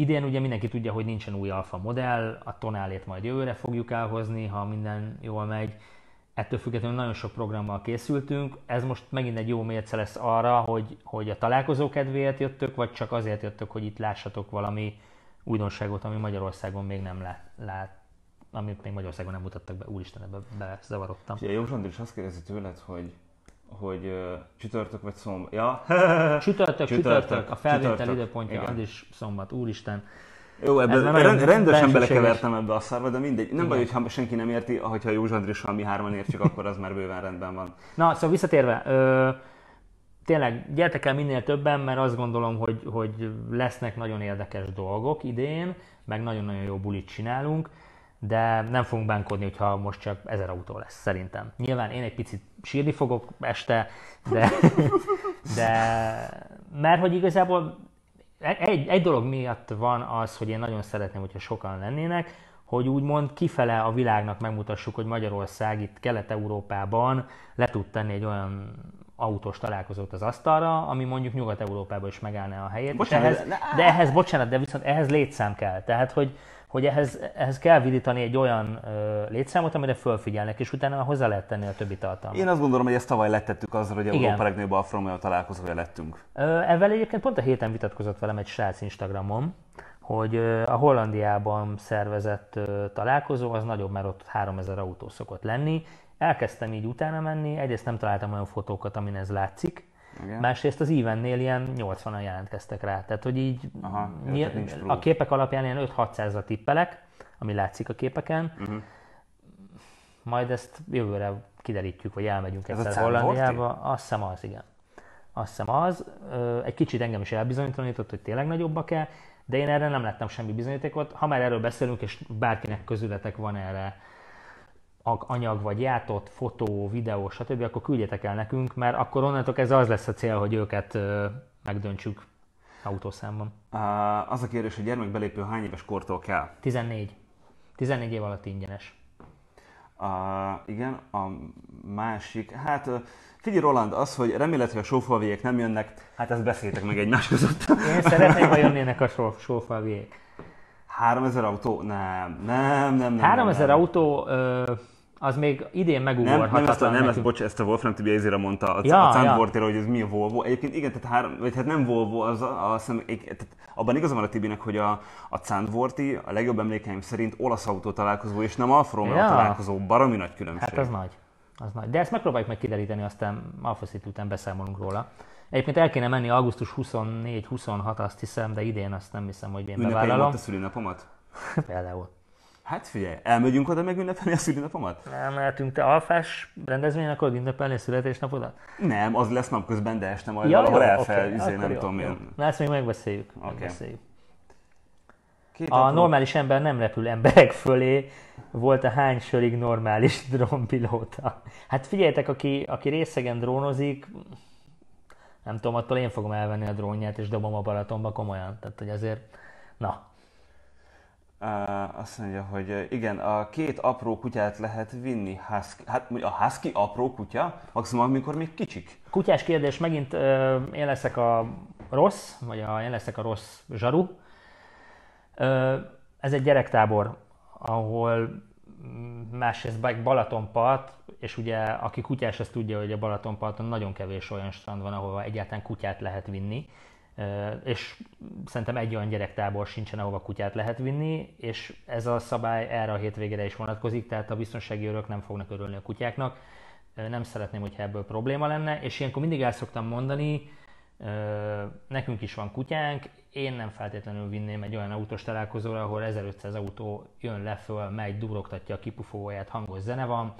Idén ugye mindenki tudja, hogy nincsen új Alfa modell, a tonálét majd jövőre fogjuk elhozni, ha minden jól megy. Ettől függetlenül nagyon sok programmal készültünk. Ez most megint egy jó mérce lesz arra, hogy, hogy a találkozó kedvéért jöttök, vagy csak azért jöttök, hogy itt lássatok valami újdonságot, ami Magyarországon még nem lát, lát amit még Magyarországon nem mutattak be, úristen, ebbe bezavarodtam. Ja, Jó Zsandor is azt kérdezi tőled, hogy hogy uh, csütörtök vagy szombat. Ja? csütörtök, csütörtök, csütörtök, a felvétel csütörtök. időpontja Igen. az is szombat, úristen. Jó, ebben rend, rendesen belekevertem ebbe a szarba, de mindegy. Nem Igen. baj, hogyha senki nem érti, hogyha Józs Andrissal mi hárman értjük, akkor az már bőven rendben van. Na, szóval visszatérve, ö, tényleg gyertek el minél többen, mert azt gondolom, hogy, hogy lesznek nagyon érdekes dolgok idén, meg nagyon-nagyon jó bulit csinálunk, de nem fogunk bánkodni, hogyha most csak ezer autó lesz, szerintem. Nyilván én egy picit sírni fogok este, de, de mert hogy igazából egy, egy dolog miatt van az, hogy én nagyon szeretném, hogyha sokan lennének, hogy úgymond kifele a világnak megmutassuk, hogy Magyarország itt Kelet-Európában le tud tenni egy olyan autós találkozót az asztalra, ami mondjuk Nyugat-Európában is megállná a helyét. Bocsánat, ehhez, de ehhez, bocsánat, de viszont ehhez létszám kell. Tehát, hogy, hogy ehhez, ehhez kell vidítani egy olyan ö, létszámot, amire fölfigyelnek, és utána hozzá lehet tenni a többi tartalmat. Én azt gondolom, hogy ezt tavaly lettettük azzal, hogy Igen. Európa legnagyobb Alfa Romeo találkozója lettünk. Ö, ezzel egyébként pont a héten vitatkozott velem egy srác Instagramon, hogy a Hollandiában szervezett találkozó az nagyobb, mert ott 3000 autó szokott lenni, Elkezdtem így utána menni, egyrészt nem találtam olyan fotókat, amin ez látszik, igen. Másrészt az evennél ilyen 80-an jelentkeztek rá. Tehát, hogy így Aha, nyilv, a képek alapján ilyen 5-600-ra tippelek, ami látszik a képeken. Uh-huh. Majd ezt jövőre kiderítjük, vagy elmegyünk Ez egyszer Hollandiába. Azt hiszem az, igen. Azt hiszem az. Egy kicsit engem is elbizonyítanitott, hogy tényleg nagyobbak kell, de én erre nem láttam semmi bizonyítékot. Ha már erről beszélünk, és bárkinek közületek van erre anyag, vagy játott, fotó, videó, stb., akkor küldjetek el nekünk, mert akkor onnantól ez az lesz a cél, hogy őket megdöntsük autószámban. Az a kérdés, hogy gyermekbelépő hány éves kortól kell? 14. 14 év alatt ingyenes. Uh, igen, a másik, hát figyelj Roland, az, hogy remélhetőleg a sófalviek nem jönnek, hát ezt beszéltek meg egymás között. Én szeretném, ha jönnének a sófalviek. 3000 autó? Nem, nem, nem, nem. 3000 nem, nem. autó, ö, az még idén megugorhatatlan. Nem, nem, ezt a, nem ezt, bocs, ezt a Wolfram Tibi ezére mondta a, ja, a Zandvortére, ja. hogy ez mi a Volvo. Egyébként igen, tehát, három, vagy hát nem Volvo, az a, a, szem, tehát abban igaza van a Tibinek, hogy a, a Zandvorti a legjobb emlékeim szerint olasz autó találkozó, és nem Alfa Romeo ja. találkozó, baromi nagy különbség. Hát az nagy. Az nagy. De ezt megpróbáljuk meg kideríteni, aztán Alfa City után beszámolunk róla. Egyébként el kéne menni augusztus 24-26, azt hiszem, de idén azt nem hiszem, hogy én bevállalom. a szülinapomat? Például. Hát figyelj, elmegyünk oda megünnepelni a szülinapomat? Nem mehetünk, te alfás rendezvényen akarod ünnepelni a születésnapodat? Nem, az lesz napközben, de este majd ja, valahol elfel, okay, izé, nem jó, tudom jó. Na ezt még megbeszéljük. Okay. megbeszéljük. Két a apró... normális ember nem repül emberek fölé, volt a hány sörig normális drónpilóta. Hát figyeljetek, aki, aki részegen drónozik, nem tudom, attól én fogom elvenni a drónját és dobom a Balatonba komolyan. Tehát, hogy azért, na, azt mondja, hogy igen, a két apró kutyát lehet vinni. Husky. Hát a husky apró kutya, maximum amikor még kicsik. Kutyás kérdés, megint uh, én leszek a rossz, vagy a, én leszek a rossz zsaru. Uh, ez egy gyerektábor, ahol másrészt Balatonpart, és ugye aki kutyás, az tudja, hogy a Balatonparton nagyon kevés olyan strand van, ahova egyáltalán kutyát lehet vinni és szerintem egy olyan gyerektábor sincsen, ahova kutyát lehet vinni, és ez a szabály erre a hétvégére is vonatkozik, tehát a biztonsági örök nem fognak örülni a kutyáknak. Nem szeretném, hogyha ebből probléma lenne, és ilyenkor mindig el szoktam mondani, Nekünk is van kutyánk, én nem feltétlenül vinném egy olyan autós találkozóra, ahol 1500 autó jön le föl, megy, durogtatja a kipufóját, hangos zene van.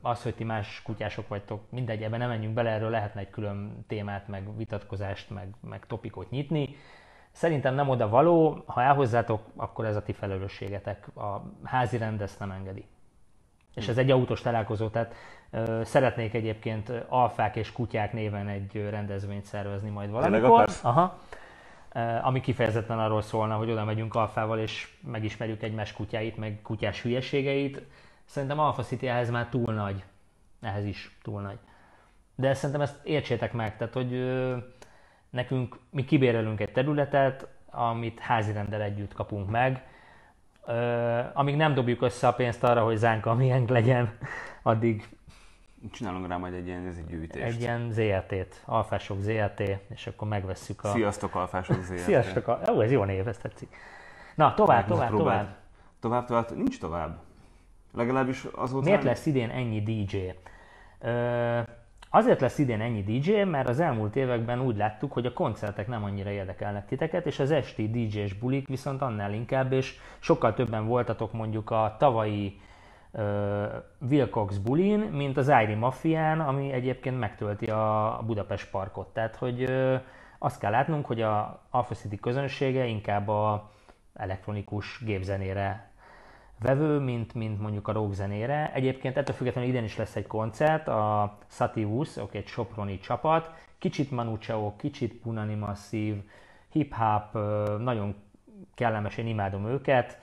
Az, hogy ti más kutyások vagytok, mindegy, ebben nem menjünk bele, erről lehetne egy külön témát, meg vitatkozást, meg, meg topikot nyitni. Szerintem nem oda való, ha elhozzátok, akkor ez a ti felelősségetek. A házi rend ezt nem engedi. És ez egy autós találkozó, tehát ö, szeretnék egyébként alfák és kutyák néven egy rendezvényt szervezni majd valamikor. Aha. ami kifejezetten arról szólna, hogy oda megyünk alfával és megismerjük egymás kutyáit, meg kutyás hülyeségeit. Szerintem Alpha City ehhez már túl nagy. Ehhez is túl nagy. De szerintem ezt értsétek meg, tehát hogy ö, nekünk, mi kibérelünk egy területet, amit házi rendel együtt kapunk meg, amíg nem dobjuk össze a pénzt arra, hogy zánka miénk legyen, addig Csinálunk rá majd egy ilyen ez egy gyűjtést. Egy ilyen ZRT-t, Alfások ZRT, és akkor megvesszük a... Sziasztok Alfások ZRT. Sziasztok, jó, ez jó név, ez tetszik. Na, tovább, tovább, tovább. Tovább, tovább, nincs tovább. Legalábbis azóta... Miért lesz idén ennyi DJ? Ö, Azért lesz idén ennyi DJ, mert az elmúlt években úgy láttuk, hogy a koncertek nem annyira érdekelnek titeket, és az esti DJ-s bulik viszont annál inkább, és sokkal többen voltatok mondjuk a tavalyi uh, Wilcox bulin, mint az Airi Mafián, ami egyébként megtölti a Budapest parkot. Tehát, hogy uh, azt kell látnunk, hogy a Alpha City közönsége inkább a elektronikus gépzenére vevő, mint, mint mondjuk a rockzenére. Egyébként ettől függetlenül idén is lesz egy koncert, a Sativus, oké, egy soproni csapat, kicsit Manu Chao, kicsit Punani Masszív, hip-hop, nagyon kellemes, én imádom őket,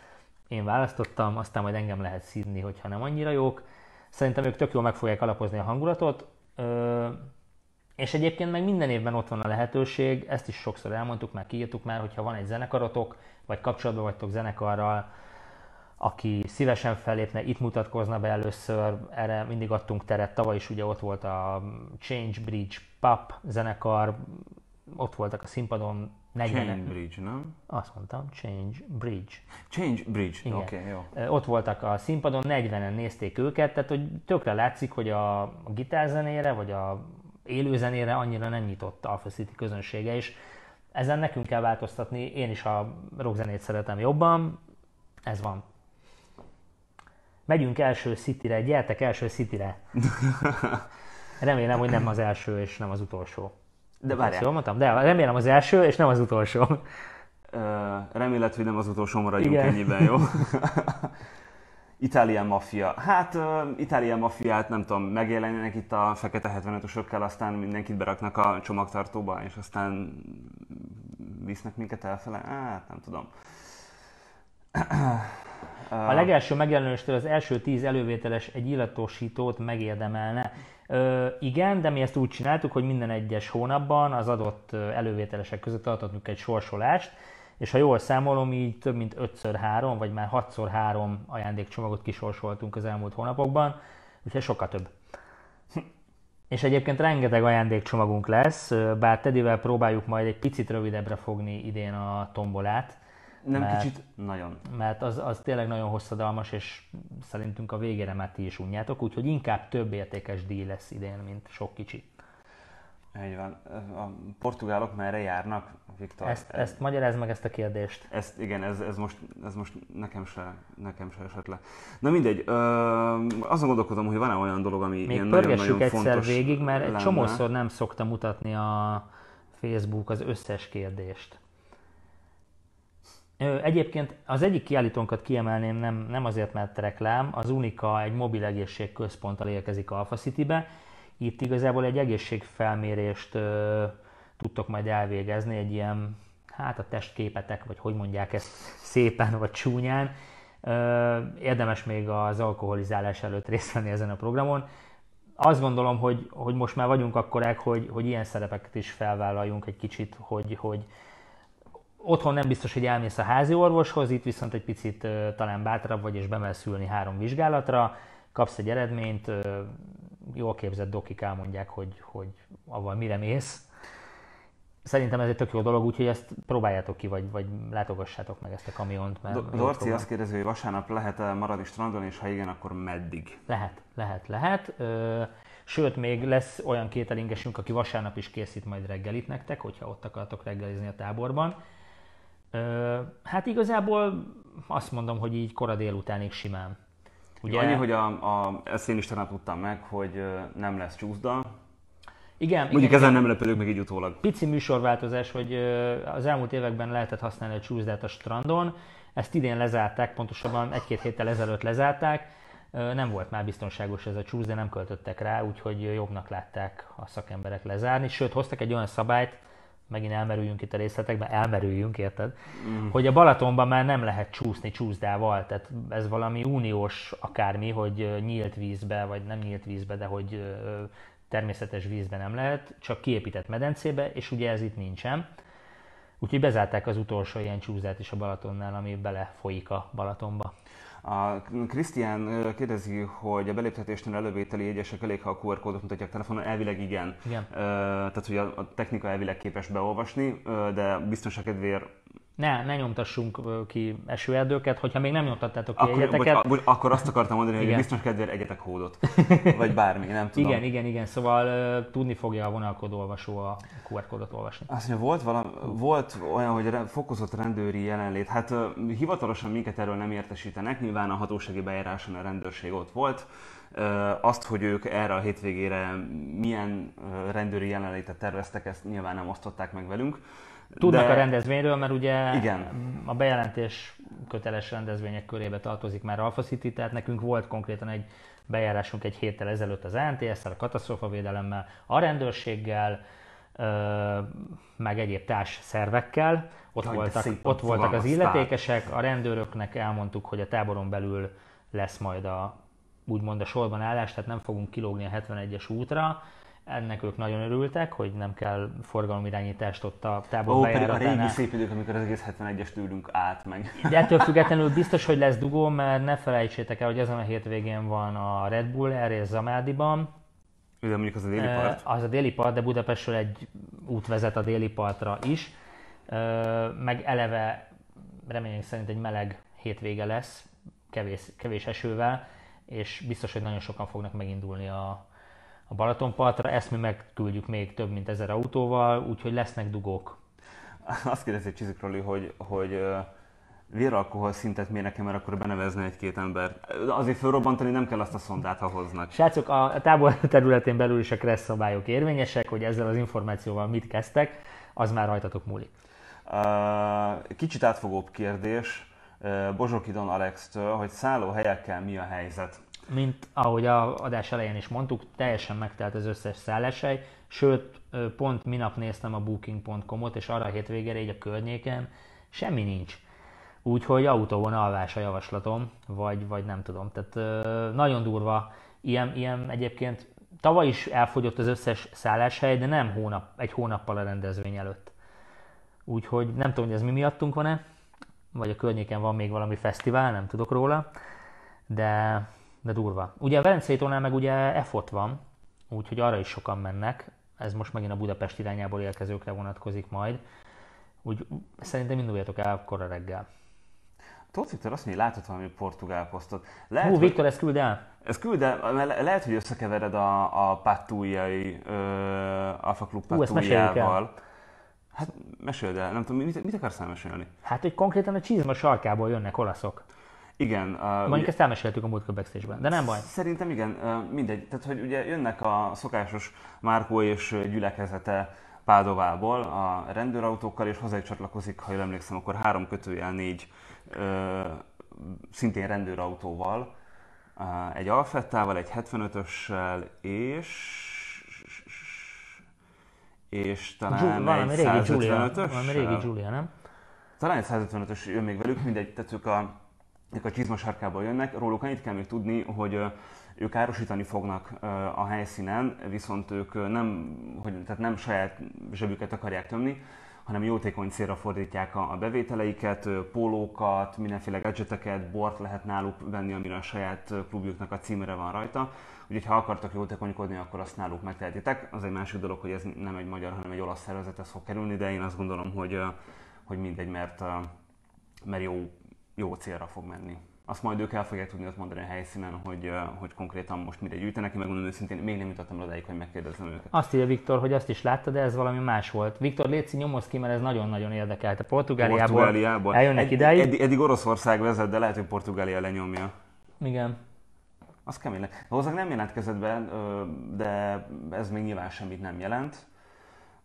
én választottam, aztán majd engem lehet szízni, hogyha nem annyira jók. Szerintem ők tök jól meg fogják alapozni a hangulatot, és egyébként meg minden évben ott van a lehetőség, ezt is sokszor elmondtuk, már kiírtuk már, hogyha van egy zenekarotok, vagy kapcsolatban vagytok zenekarral, aki szívesen fellépne, itt mutatkozna be először, erre mindig adtunk teret, tavaly is ugye ott volt a Change Bridge Pop zenekar, ott voltak a színpadon 40 Change Bridge, nem? Azt mondtam, Change Bridge. Change Bridge, oké, okay, jó. Ott voltak a színpadon, 40-en nézték őket, tehát hogy tökre látszik, hogy a gitárzenére, vagy a élőzenére annyira nem nyitott Alpha City közönsége, és ezen nekünk kell változtatni, én is a rockzenét szeretem jobban, ez van. Megyünk első Cityre, gyertek első Cityre. Remélem, hogy nem az első és nem az utolsó. De várjál. Jól mondtam? De remélem az első és nem az utolsó. Remélet, hogy nem az utolsó maradjunk Igen. ennyiben, jó? Itálián maffia. Hát, uh, Itálián maffiát nem tudom, megjelenjenek itt a fekete 75-ösökkel, aztán mindenkit beraknak a csomagtartóba, és aztán visznek minket elfele. Hát, nem tudom. A legelső megjelenéstől az első tíz elővételes egy illatosítót megérdemelne. Ö, igen, de mi ezt úgy csináltuk, hogy minden egyes hónapban az adott elővételesek között tartottunk egy sorsolást, és ha jól számolom, így több mint 5x3, vagy már 6x3 ajándékcsomagot kisorsoltunk az elmúlt hónapokban, úgyhogy sokkal több. És egyébként rengeteg ajándékcsomagunk lesz, bár Tedivel próbáljuk majd egy picit rövidebbre fogni idén a tombolát, nem mert, kicsit, nagyon. Mert az, az tényleg nagyon hosszadalmas, és szerintünk a végére már ti is unjátok, úgyhogy inkább több értékes díj lesz idén, mint sok kicsi. Így van. A portugálok merre járnak, Viktor? Ezt, ez, ezt magyarázd meg ezt a kérdést. Ezt, igen, ez, ez, most, ez most nekem se, nekem se esett le. Na mindegy, ö, azon gondolkodom, hogy van-e olyan dolog, ami Még ilyen nagyon-nagyon egyszer fontos végig, mert lenne. egy csomószor nem szokta mutatni a Facebook az összes kérdést. Egyébként az egyik kiállítónkat kiemelném, nem, nem azért, mert reklám, az Unika egy mobil egészségközponttal érkezik Alpha City-be. Itt igazából egy egészségfelmérést ö, tudtok majd elvégezni, egy ilyen, hát a testképetek, vagy hogy mondják ezt szépen vagy csúnyán. Ö, érdemes még az alkoholizálás előtt részt venni ezen a programon. Azt gondolom, hogy, hogy most már vagyunk akkorák, hogy, hogy ilyen szerepeket is felvállaljunk egy kicsit, hogy, hogy Otthon nem biztos, hogy elmész a házi orvoshoz, itt viszont egy picit talán bátrabb vagy, és bemelsz ülni három vizsgálatra, kapsz egy eredményt, jól képzett dokik elmondják, hogy, hogy avval mire mész. szerintem ez egy tök jó dolog, úgyhogy ezt próbáljátok ki, vagy, vagy látogassátok meg ezt a kamiont. Mert Dorci azt kérdezi, hogy vasárnap lehet-e maradni strandon, és ha igen, akkor meddig? Lehet, lehet, lehet. Sőt, még lesz olyan kételingesünk, aki vasárnap is készít majd reggelit nektek, hogyha ott akartok reggelizni a táborban. Hát igazából azt mondom, hogy így kora délutánig simán. Ugye... Annyi, hogy a, a, ezt én is tanát tudtam meg, hogy nem lesz csúszda, igen, Mondjuk igen, ezen nem lepődök meg így utólag. Pici műsorváltozás, hogy az elmúlt években lehetett használni a csúszdát a strandon, ezt idén lezárták, pontosabban egy-két héttel ezelőtt lezárták, nem volt már biztonságos ez a csúsz, de nem költöttek rá, úgyhogy jobbnak látták a szakemberek lezárni. Sőt, hoztak egy olyan szabályt, megint elmerüljünk itt a részletekben, elmerüljünk, érted? Mm. Hogy a Balatonban már nem lehet csúszni csúszdával, tehát ez valami uniós akármi, hogy nyílt vízbe, vagy nem nyílt vízbe, de hogy természetes vízben nem lehet, csak kiépített medencébe, és ugye ez itt nincsen. Úgyhogy bezárták az utolsó ilyen csúzdát is a Balatonnál, ami belefolyik a Balatonba. A Krisztián kérdezi, hogy a beléptetésnél elővételi jegyesek elég, ha a QR kódot mutatják telefonon, elvileg igen. igen. Tehát, hogy a technika elvileg képes beolvasni, de biztonság kedvéért ne, ne nyomtassunk ki esőerdőket, hogyha még nem nyomtattátok ki akkor, egyeteket. Bocs, akkor azt akartam mondani, igen. hogy biztos kedvéért egyetek hódot. Vagy bármi, nem tudom. Igen, igen, igen. Szóval uh, tudni fogja a vonalkodó olvasó a QR kódot olvasni. Azt mondja, volt, valami, volt olyan, hogy fokozott rendőri jelenlét. Hát uh, hivatalosan minket erről nem értesítenek, nyilván a hatósági bejáráson a rendőrség ott volt. Azt, hogy ők erre a hétvégére milyen rendőri jelenlétet terveztek, ezt nyilván nem osztották meg velünk. Tudnak de... a rendezvényről, mert ugye Igen. a bejelentés köteles rendezvények körébe tartozik már Alpha City, tehát nekünk volt konkrétan egy bejárásunk egy héttel ezelőtt az ANTS-szel, a katasztrófavédelemmel, a rendőrséggel, meg egyéb társ szervekkel. Ott Jaj, voltak, ott voltak az illetékesek, a rendőröknek elmondtuk, hogy a táboron belül lesz majd a úgymond a sorban állás, tehát nem fogunk kilógni a 71-es útra, ennek ők nagyon örültek, hogy nem kell forgalomirányítást ott a tábor Ó, pedig a régi szép idők, amikor az egész 71-es tűrünk át meg. De ettől függetlenül biztos, hogy lesz dugó, mert ne felejtsétek el, hogy ezen a hétvégén van a Red Bull Air Zamádiban. De mondjuk az a déli part? Az a déli part, de Budapestről egy út vezet a déli partra is. Meg eleve reményünk szerint egy meleg hétvége lesz, kevés, kevés esővel, és biztos, hogy nagyon sokan fognak megindulni a, a Balatonpartra, ezt mi megküldjük még több mint ezer autóval, úgyhogy lesznek dugók. Azt kérdezi Csizikróli, hogy, hogy véralkohol szintet mér nekem, mert akkor benevezne egy-két ember. Azért felrobbantani nem kell azt a szondát, ha hoznak. Srácok, a tábor területén belül is a kressz szabályok érvényesek, hogy ezzel az információval mit kezdtek, az már rajtatok múlik. Kicsit átfogóbb kérdés Bozsokidon Alex-től, hogy szállóhelyekkel mi a helyzet? Mint ahogy a adás elején is mondtuk, teljesen megtelt az összes szálláshely, sőt, pont minap néztem a booking.com-ot, és arra a hétvégére így a környéken semmi nincs. Úgyhogy autóban alvás a javaslatom, vagy, vagy nem tudom. Tehát nagyon durva. Ilyen, ilyen egyébként tavaly is elfogyott az összes szálláshely, de nem hónap, egy hónappal a rendezvény előtt. Úgyhogy nem tudom, hogy ez mi miattunk van-e, vagy a környéken van még valami fesztivál, nem tudok róla, de de durva. Ugye a Velencei tónál meg ugye effort van, úgyhogy arra is sokan mennek. Ez most megint a Budapest irányából érkezőkre vonatkozik majd. Úgy szerintem induljatok el korra reggel. Tóth Viktor azt mondja, hogy látott valami portugál posztot. Lehet, Hú, Viktor, ezt küld el? Ez küld el, le- lehet, hogy összekevered a, a Patújai Alfa Club Patújával. Hát meséld el, nem tudom, mit, mit akarsz elmesélni? Hát, hogy konkrétan a csizma sarkából jönnek olaszok. Igen. Uh, Mondjuk ugye, ezt elmeséltük a múltkor backstage de nem baj. Szerintem igen, uh, mindegy. Tehát, hogy ugye jönnek a szokásos Márkó és gyülekezete Pádovából a rendőrautókkal, és hozzá csatlakozik, ha jól emlékszem, akkor három kötőjel négy uh, szintén rendőrautóval, uh, egy Alfettával, egy 75-össel, és és talán Giul- egy 155-ös. Valami régi Giulia, nem? Talán egy 155-ös jön még velük, mindegy, tehát ők a a csizmasárkából jönnek, róluk annyit kell még tudni, hogy ők árosítani fognak a helyszínen, viszont ők nem, hogy, tehát nem saját zsebüket akarják tömni, hanem jótékony célra fordítják a, bevételeiket, pólókat, mindenféle gadgeteket, bort lehet náluk venni, amire a saját klubjuknak a címere van rajta. Úgyhogy ha akartok jótékonykodni, akkor azt náluk megtehetitek. Az egy másik dolog, hogy ez nem egy magyar, hanem egy olasz szervezethez fog kerülni, de én azt gondolom, hogy, hogy mindegy, mert, mert jó, jó célra fog menni azt majd ők el fogják tudni azt mondani a helyszínen, hogy, hogy konkrétan most mire gyűjtenek. Én megmondom őszintén, még nem jutottam odáig, hogy megkérdezzem őket. Azt írja Viktor, hogy azt is látta, de ez valami más volt. Viktor, Léci, nyomoz ki, mert ez nagyon-nagyon érdekelte. Portugáliából, Portugáliából. eljönnek ed- idáig. Ed- eddig Oroszország vezet, de lehet, hogy Portugália lenyomja. Igen. Az kemény le. Hozzá nem jelentkezett be, de ez még nyilván semmit nem jelent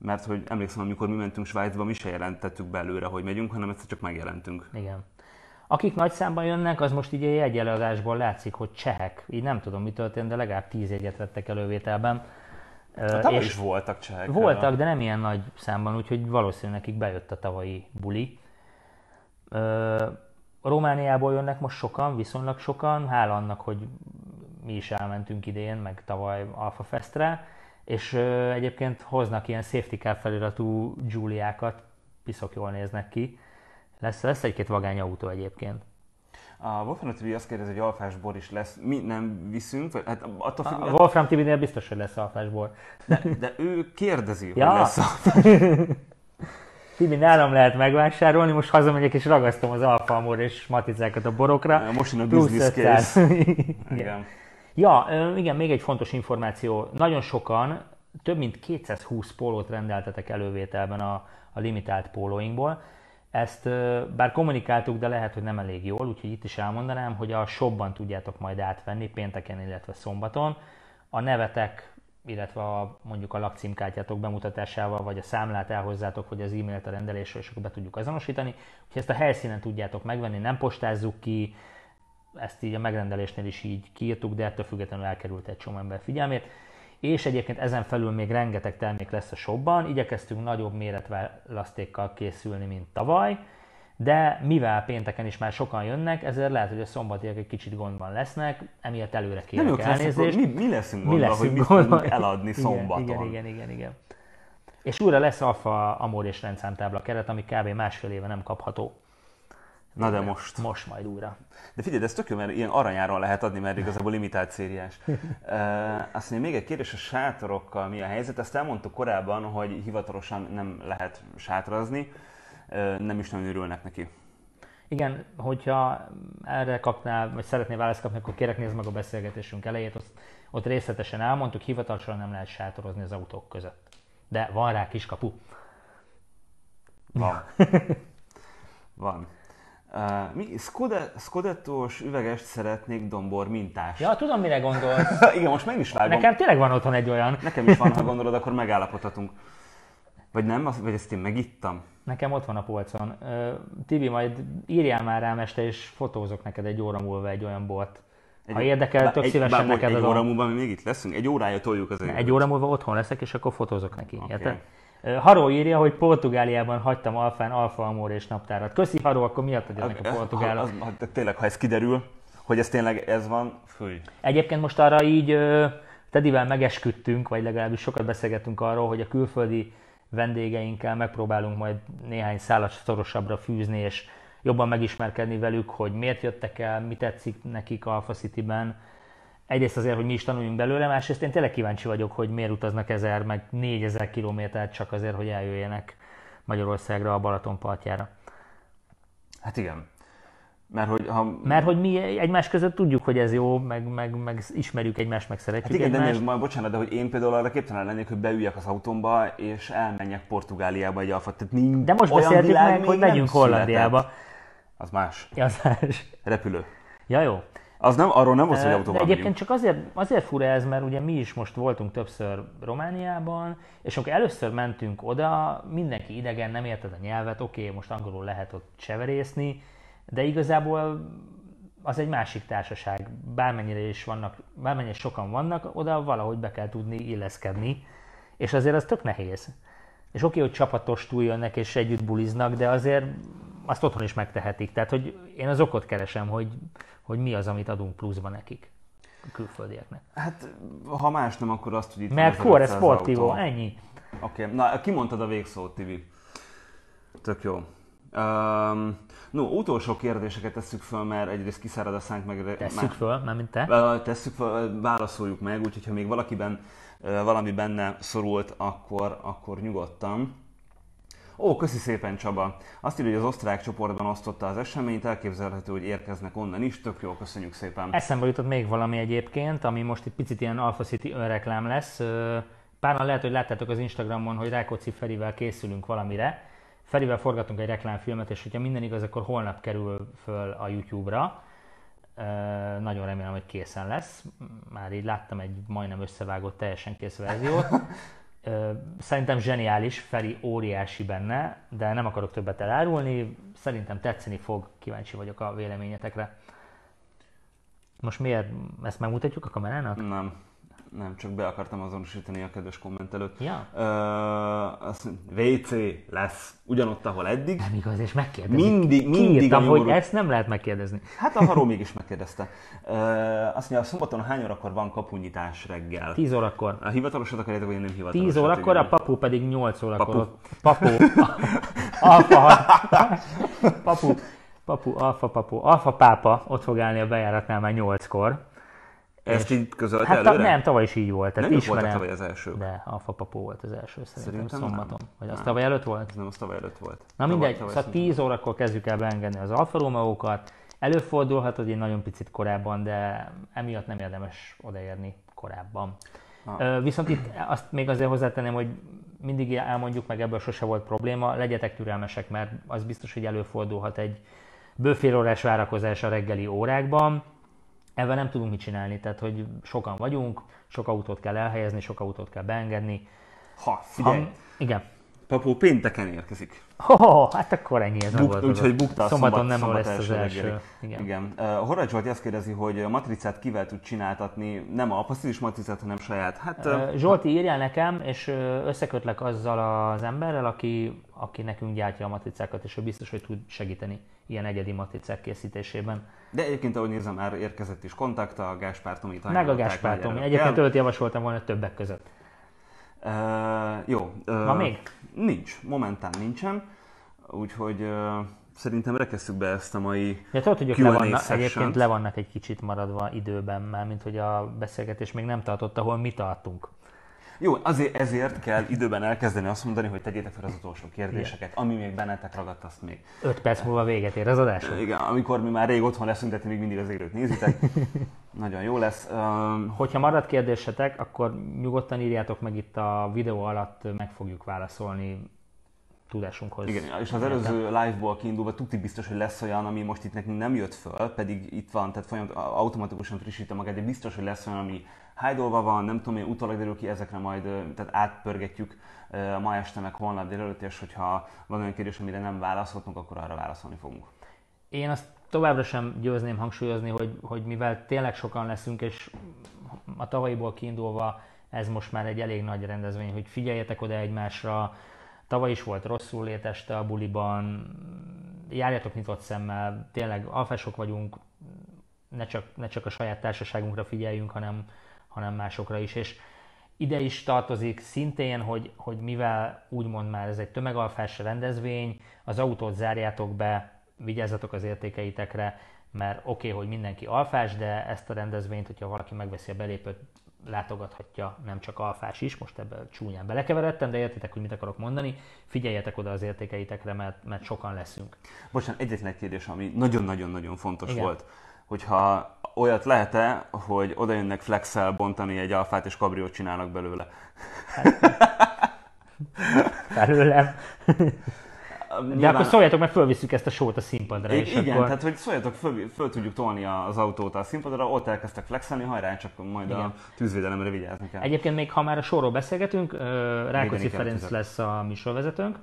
mert hogy emlékszem, amikor mi mentünk Svájcba, mi se jelentettük belőle, hogy megyünk, hanem ezt csak megjelentünk. Igen. Akik nagy számban jönnek, az most így a jegyeladásból látszik, hogy csehek. Így nem tudom, mi történt, de legalább tíz jegyet vettek elővételben. Hát és is voltak csehek. Voltak, de nem ilyen nagy számban, úgyhogy valószínűleg nekik bejött a tavalyi buli. Romániából jönnek most sokan, viszonylag sokan, hála annak, hogy mi is elmentünk idén, meg tavaly Alpha Festre, és egyébként hoznak ilyen safety car feliratú Giuliákat, piszok jól néznek ki lesz, lesz egy-két vagány autó egyébként. A Wolfram TV azt kérdezi, hogy alfás bor is lesz. Mi nem viszünk? Hát attól függ, a Wolfram TV-nél biztos, hogy lesz alfás bor. De, de ő kérdezi, ja. hogy lesz alfás Tibi, nálam lehet megvásárolni, most hazamegyek és ragasztom az alfalmor és maticákat a borokra. Most a business case. igen. Ja, igen, még egy fontos információ. Nagyon sokan, több mint 220 pólót rendeltetek elővételben a, a limitált pólóinkból. Ezt bár kommunikáltuk, de lehet, hogy nem elég jól, úgyhogy itt is elmondanám, hogy a shopban tudjátok majd átvenni pénteken, illetve szombaton. A nevetek, illetve a, mondjuk a lakcímkártyátok bemutatásával, vagy a számlát elhozzátok, hogy az e-mailt a rendelésről, és akkor be tudjuk azonosítani. Úgyhogy ezt a helyszínen tudjátok megvenni, nem postázzuk ki, ezt így a megrendelésnél is így kiírtuk, de ettől függetlenül elkerült egy csomó ember figyelmét és egyébként ezen felül még rengeteg termék lesz a shopban, igyekeztünk nagyobb méretválasztékkal készülni, mint tavaly, de mivel pénteken is már sokan jönnek, ezért lehet, hogy a szombatiak egy kicsit gondban lesznek, emiatt előre kérek nem elnézést. mi, mi leszünk gondban, mi leszünk hogy mit gondban. eladni szombaton? Igen, igen, igen, igen. És újra lesz Alfa Amor és rendszámtábla keret, ami kb. másfél éve nem kapható. Na de most. Most majd újra. De figyelj, ez tök jó, mert ilyen aranyáron lehet adni, mert igazából limitált szériás. uh, azt mondja, még egy kérdés a sátorokkal mi a helyzet. Ezt elmondtuk korábban, hogy hivatalosan nem lehet sátrazni, uh, nem is nagyon örülnek neki. Igen, hogyha erre kapnál, vagy szeretnél választ kapni, akkor kérek nézd meg a beszélgetésünk elejét, ott, ott részletesen elmondtuk, hivatalosan nem lehet sátorozni az autók között. De van rá kis kapu. Van. van. Uh, mi? Skodettós üvegest szeretnék dombor mintás. Ja, tudom, mire gondolsz. Igen, most meg is vágom. Nekem tényleg van otthon egy olyan. Nekem is van, ha gondolod, akkor megállapodhatunk. Vagy nem, vagy ezt én megittam? Nekem ott van a polcon. Uh, Tibi, majd írjál már rám este, és fotózok neked egy óra múlva egy olyan bort. Egy, ha érdekel, tök szívesen neked Egy óra múlva mi még itt leszünk? Egy órája toljuk az Egy óra múlva otthon leszek, és akkor fotózok neki. Okay. Haró írja, hogy Portugáliában hagytam Alfán Alfa Amor és naptárat. Köszi Haró, akkor miatt jönnek a portugálok? Az, az, tényleg, ha ez kiderül, hogy ez tényleg ez van, fúj. Egyébként most arra így Tedivel megesküdtünk, vagy legalábbis sokat beszélgettünk arról, hogy a külföldi vendégeinkkel megpróbálunk majd néhány szállat szorosabbra fűzni, és jobban megismerkedni velük, hogy miért jöttek el, mi tetszik nekik Alpha City-ben, egyrészt azért, hogy mi is tanuljunk belőle, másrészt én tényleg kíváncsi vagyok, hogy miért utaznak ezer, meg négyezer kilométert csak azért, hogy eljöjjenek Magyarországra, a Balaton partjára. Hát igen. Mert hogy, ha... Mert hogy mi egymás között tudjuk, hogy ez jó, meg, meg, meg ismerjük egymást, meg szeretjük hát igen, egymást. de majd bocsánat, de hogy én például arra képtelen lennék, hogy beüljek az autómba, és elmenjek Portugáliába egy alfat. Tehát nincs de most beszéltük meg, hogy megyünk Hollandiába. Az más. Ja, az más. Repülő. Ja, jó. Az nem, arról nem az, hogy autóval De egyébként csak azért, azért fura ez, mert ugye mi is most voltunk többször Romániában, és amikor először mentünk oda, mindenki idegen, nem érted a nyelvet, oké, okay, most angolul lehet ott cseverészni, de igazából az egy másik társaság, bármennyire is vannak, bármennyire sokan vannak, oda valahogy be kell tudni illeszkedni, és azért az tök nehéz. És oké, hogy csapatos túl jönnek és együtt buliznak, de azért azt otthon is megtehetik. Tehát, hogy én az okot keresem, hogy hogy mi az, amit adunk pluszba nekik a külföldieknek. Hát, ha más nem, akkor azt, hogy itt Mert Cuore Sportivo, ennyi. Oké, okay. na kimondtad a végszót, Tibi. Tök jó. Um, no, utolsó kérdéseket tesszük föl, mert egyrészt kiszárad a szánk, meg... Tesszük már, föl, már mint te. Tesszük föl, válaszoljuk meg, úgyhogy ha még valakiben valami benne szorult, akkor, akkor nyugodtan. Ó, köszi szépen Csaba. Azt írja, hogy az osztrák csoportban osztotta az eseményt, elképzelhető, hogy érkeznek onnan is. Tök jó, köszönjük szépen. Eszembe jutott még valami egyébként, ami most egy picit ilyen Alpha City önreklám lesz. Páran lehet, hogy láttátok az Instagramon, hogy Rákóczi Ferivel készülünk valamire. Ferivel forgatunk egy reklámfilmet, és hogyha minden igaz, akkor holnap kerül föl a YouTube-ra. Nagyon remélem, hogy készen lesz. Már így láttam egy majdnem összevágott, teljesen kész verziót. Szerintem zseniális, Feri óriási benne, de nem akarok többet elárulni. Szerintem tetszeni fog, kíváncsi vagyok a véleményetekre. Most miért ezt megmutatjuk a kamerának? Nem. Nem, csak be akartam azonosítani a kedves kommentelőt. Ja. Uh, azt WC lesz ugyanott, ahol eddig. Nem igaz, és megkérdezik. Mindig, mindig Kiírtam, hogy ezt nem lehet megkérdezni. Hát a Haró mégis megkérdezte. Uh, azt mondja, a szombaton hány órakor van kapunyitás reggel? 10 órakor. A hivatalosat akarjátok, vagy nem hivatalos? 10 órakor, a papu pedig 8 órakor. Papu. Papu. Alfa. papu. Papu, alfa papu, alfa pápa ott fog állni a bejáratnál már 8-kor. Ezt így közölte hát előre? nem, tavaly is így volt. Tehát nem ismerem. volt tavaly az első. De Alfa Papó volt az első szerintem, Szerintem szombaton. nem. Vagy az Nem. tavaly előtt volt? Ez nem az tavaly előtt volt. Na Tavaly- mindegy, tavaly szóval szerintem. 10 órakor kezdjük el beengedni az Alfa Romeo-kat. Előfordulhat, hogy egy nagyon picit korábban, de emiatt nem érdemes odaérni korábban. Ah. Viszont itt azt még azért hozzátenném, hogy mindig elmondjuk, meg ebből sose volt probléma, legyetek türelmesek, mert az biztos, hogy előfordulhat egy bőfél órás várakozás a reggeli órákban. Ebben nem tudunk mit csinálni, tehát hogy sokan vagyunk, sok autót kell elhelyezni, sok autót kell beengedni. Ha, figyelj, Ha, igen. Papu pénteken érkezik. Oh, hát akkor ennyi ez Buk, úgyhogy bukta a Szombaton szombat, nem szombat lesz az első reggeli. Igen. Igen. Uh, Horváth Zsolti azt kérdezi, hogy a matricát kivel tud csináltatni, nem a apasztilis matricát, hanem saját. Hát uh, Zsolti, írjál nekem, és összekötlek azzal az emberrel, aki, aki nekünk gyártja a matricákat, és ő biztos, hogy tud segíteni ilyen egyedi matricák készítésében. de egyébként, ahogy nézem, már érkezett is kontakt a Gáspár Tomit. Meg a Gáspár Tomi. Egyébként őt javasoltam volna többek között. Uh, jó. Uh, Van még? Nincs, momentán nincsen. Úgyhogy uh, szerintem rekesszük be ezt a mai Ja, tudod, hogy le vannak, egyébként le vannak egy kicsit maradva időben már, mint hogy a beszélgetés még nem tartott, ahol mi tartunk. Jó, azért, ezért kell időben elkezdeni azt mondani, hogy tegyétek fel az utolsó kérdéseket, ami még bennetek ragadt, azt még. Öt perc múlva véget ér az adás. Igen, amikor mi már rég otthon leszünk, de ti még mindig az égőt nézitek. Nagyon jó lesz. Um, Hogyha marad kérdésetek, akkor nyugodtan írjátok meg itt a videó alatt, meg fogjuk válaszolni tudásunkhoz. igen, és az előző live-ból kiindulva tuti biztos, hogy lesz olyan, ami most itt nekünk nem jött föl, pedig itt van, tehát folyamat, automatikusan frissítem magát, de biztos, hogy lesz olyan, ami hájdolva van, nem tudom, én utólag derül ki, ezekre majd tehát átpörgetjük ma este, meg holnap délelőtt, és hogyha van olyan kérdés, amire nem válaszoltunk, akkor arra válaszolni fogunk. Én azt továbbra sem győzném hangsúlyozni, hogy, hogy mivel tényleg sokan leszünk, és a tavalyiból kiindulva ez most már egy elég nagy rendezvény, hogy figyeljetek oda egymásra. Tavaly is volt rosszul léteste a buliban, járjatok nyitott szemmel, tényleg alfások vagyunk, ne csak, ne csak a saját társaságunkra figyeljünk, hanem, hanem másokra is. És ide is tartozik szintén, hogy, hogy mivel úgymond már ez egy tömegalfás rendezvény, az autót zárjátok be, vigyázzatok az értékeitekre, mert oké, okay, hogy mindenki alfás, de ezt a rendezvényt, hogyha valaki megveszi a belépőt, látogathatja nem csak alfás is, most ebben csúnyán belekeveredtem, de értitek, hogy mit akarok mondani, figyeljetek oda az értékeitekre, mert, mert sokan leszünk. Bocsánat, egyetlen egy kérdés, ami nagyon-nagyon-nagyon fontos Igen. volt, hogyha olyat lehet-e, hogy oda jönnek flexel bontani egy alfát és kabriót csinálnak belőle. Felőlem. De Nyilván- akkor szóljatok, mert fölvisszük ezt a sót a színpadra, és igen, akkor... tehát hogy szóljatok, föl, föl tudjuk tolni az autót a színpadra, ott elkezdtek flexelni, hajrá, csak majd Igen. a tűzvédelemre vigyázni kell. Egyébként még ha már a sorról beszélgetünk, kell Ferenc lesz a műsorvezetőnk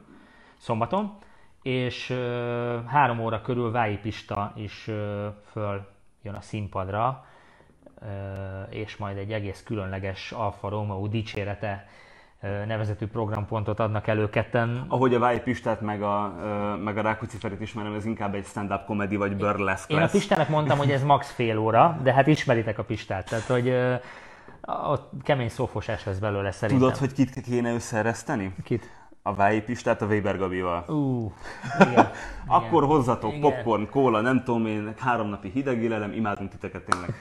szombaton, és három óra körül Vályi Pista is föl jön a színpadra, és majd egy egész különleges Alfa Romeo dicsérete nevezetű programpontot adnak elő ketten. Ahogy a Váj Pistát meg a, meg a Rákóczi Ferit ismerem, ez inkább egy stand-up comedy vagy burlesque Én a lesz. Pistának mondtam, hogy ez max fél óra, de hát ismeritek a Pistát, tehát hogy ott kemény szófosás lesz belőle szerintem. Tudod, hogy kit kéne összeereszteni? Kit? A Vályi Pistát a Weber Gabival. Igen. Akkor hozzatok Igen. popcorn, kóla, nem tudom én, három napi hideg élelem, imádunk titeket tényleg.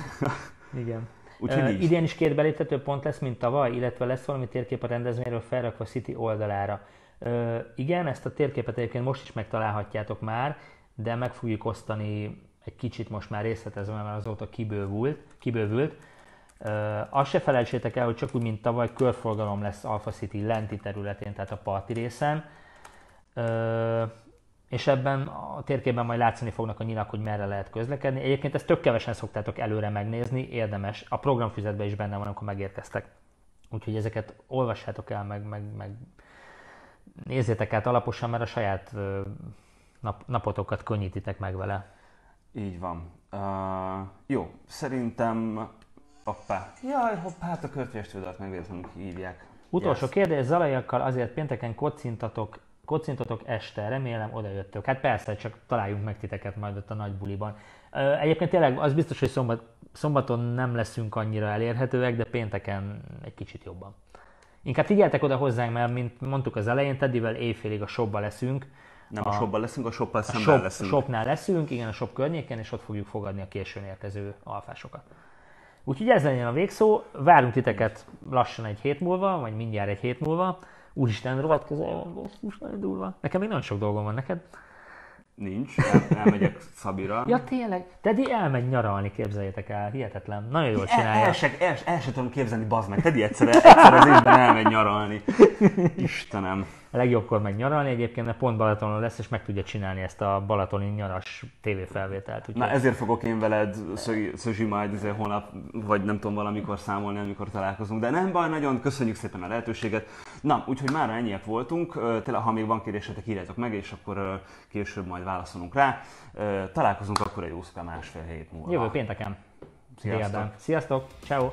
igen. Úgyhogy így. idén is két beléptető pont lesz, mint tavaly, illetve lesz valami térkép a rendezvényről felrakva a City oldalára. Ö, igen, ezt a térképet egyébként most is megtalálhatjátok már, de meg fogjuk osztani egy kicsit most már részletezve, mert azóta kibővült. kibővült. Ö, azt se felejtsétek el, hogy csak úgy, mint tavaly, körforgalom lesz Alpha City lenti területén, tehát a parti részen. Ö, és ebben a térképben majd látszani fognak a nyilak, hogy merre lehet közlekedni. Egyébként ezt tök kevesen szoktátok előre megnézni, érdemes. A programfüzetben is benne van, amikor megérkeztek. Úgyhogy ezeket olvassátok el, meg, meg, meg nézzétek át alaposan, mert a saját nap, napotokat könnyítitek meg vele. Így van. Uh, jó, szerintem... Hoppá. Jaj, hoppá, hát a körtestődet meg véletlenül hívják. Utolsó Yes. kérdés, zalajakkal azért pénteken kocintatok, kocintatok este, remélem oda jöttök. Hát persze, csak találjunk meg titeket majd ott a nagy buliban. Egyébként tényleg az biztos, hogy szombat, szombaton nem leszünk annyira elérhetőek, de pénteken egy kicsit jobban. Inkább figyeltek oda hozzánk, mert mint mondtuk az elején, Teddyvel éjfélig a shopba leszünk. Nem a, shopban leszünk, a shoppal A szemben shop, leszünk. shopnál leszünk, igen, a shop környéken, és ott fogjuk fogadni a későn érkező alfásokat. Úgyhogy ez legyen a végszó. Várunk titeket lassan egy hét múlva, vagy mindjárt egy hét múlva. Úristen, rohadt közel van, basszus, nagyon durva. Nekem még nagyon sok dolgom van neked. Nincs, el, elmegyek Szabira. Ja tényleg, Teddy elmegy nyaralni, képzeljétek el, hihetetlen. Nagyon jól El, csinálja. el, se, el, el se tudom képzelni, bazd meg. Teddy egyszer, egyszer az évben elmegy nyaralni. Istenem. A legjobbkor meg nyaralni egyébként, mert pont Balatonon lesz, és meg tudja csinálni ezt a balatoni nyaras tévéfelvételt. Úgyhogy Na ezért fogok én veled, Szözsi, majd izé holnap, vagy nem tudom valamikor számolni, amikor találkozunk. De nem baj, nagyon köszönjük szépen a lehetőséget. Na, úgyhogy már ennyiek voltunk. Tényleg, ha még van kérdésetek, írjátok meg, és akkor később majd válaszolunk rá. Találkozunk akkor egy úszka másfél hét múlva. jövő pénteken. Sziasztok. Sziasztok, ciao.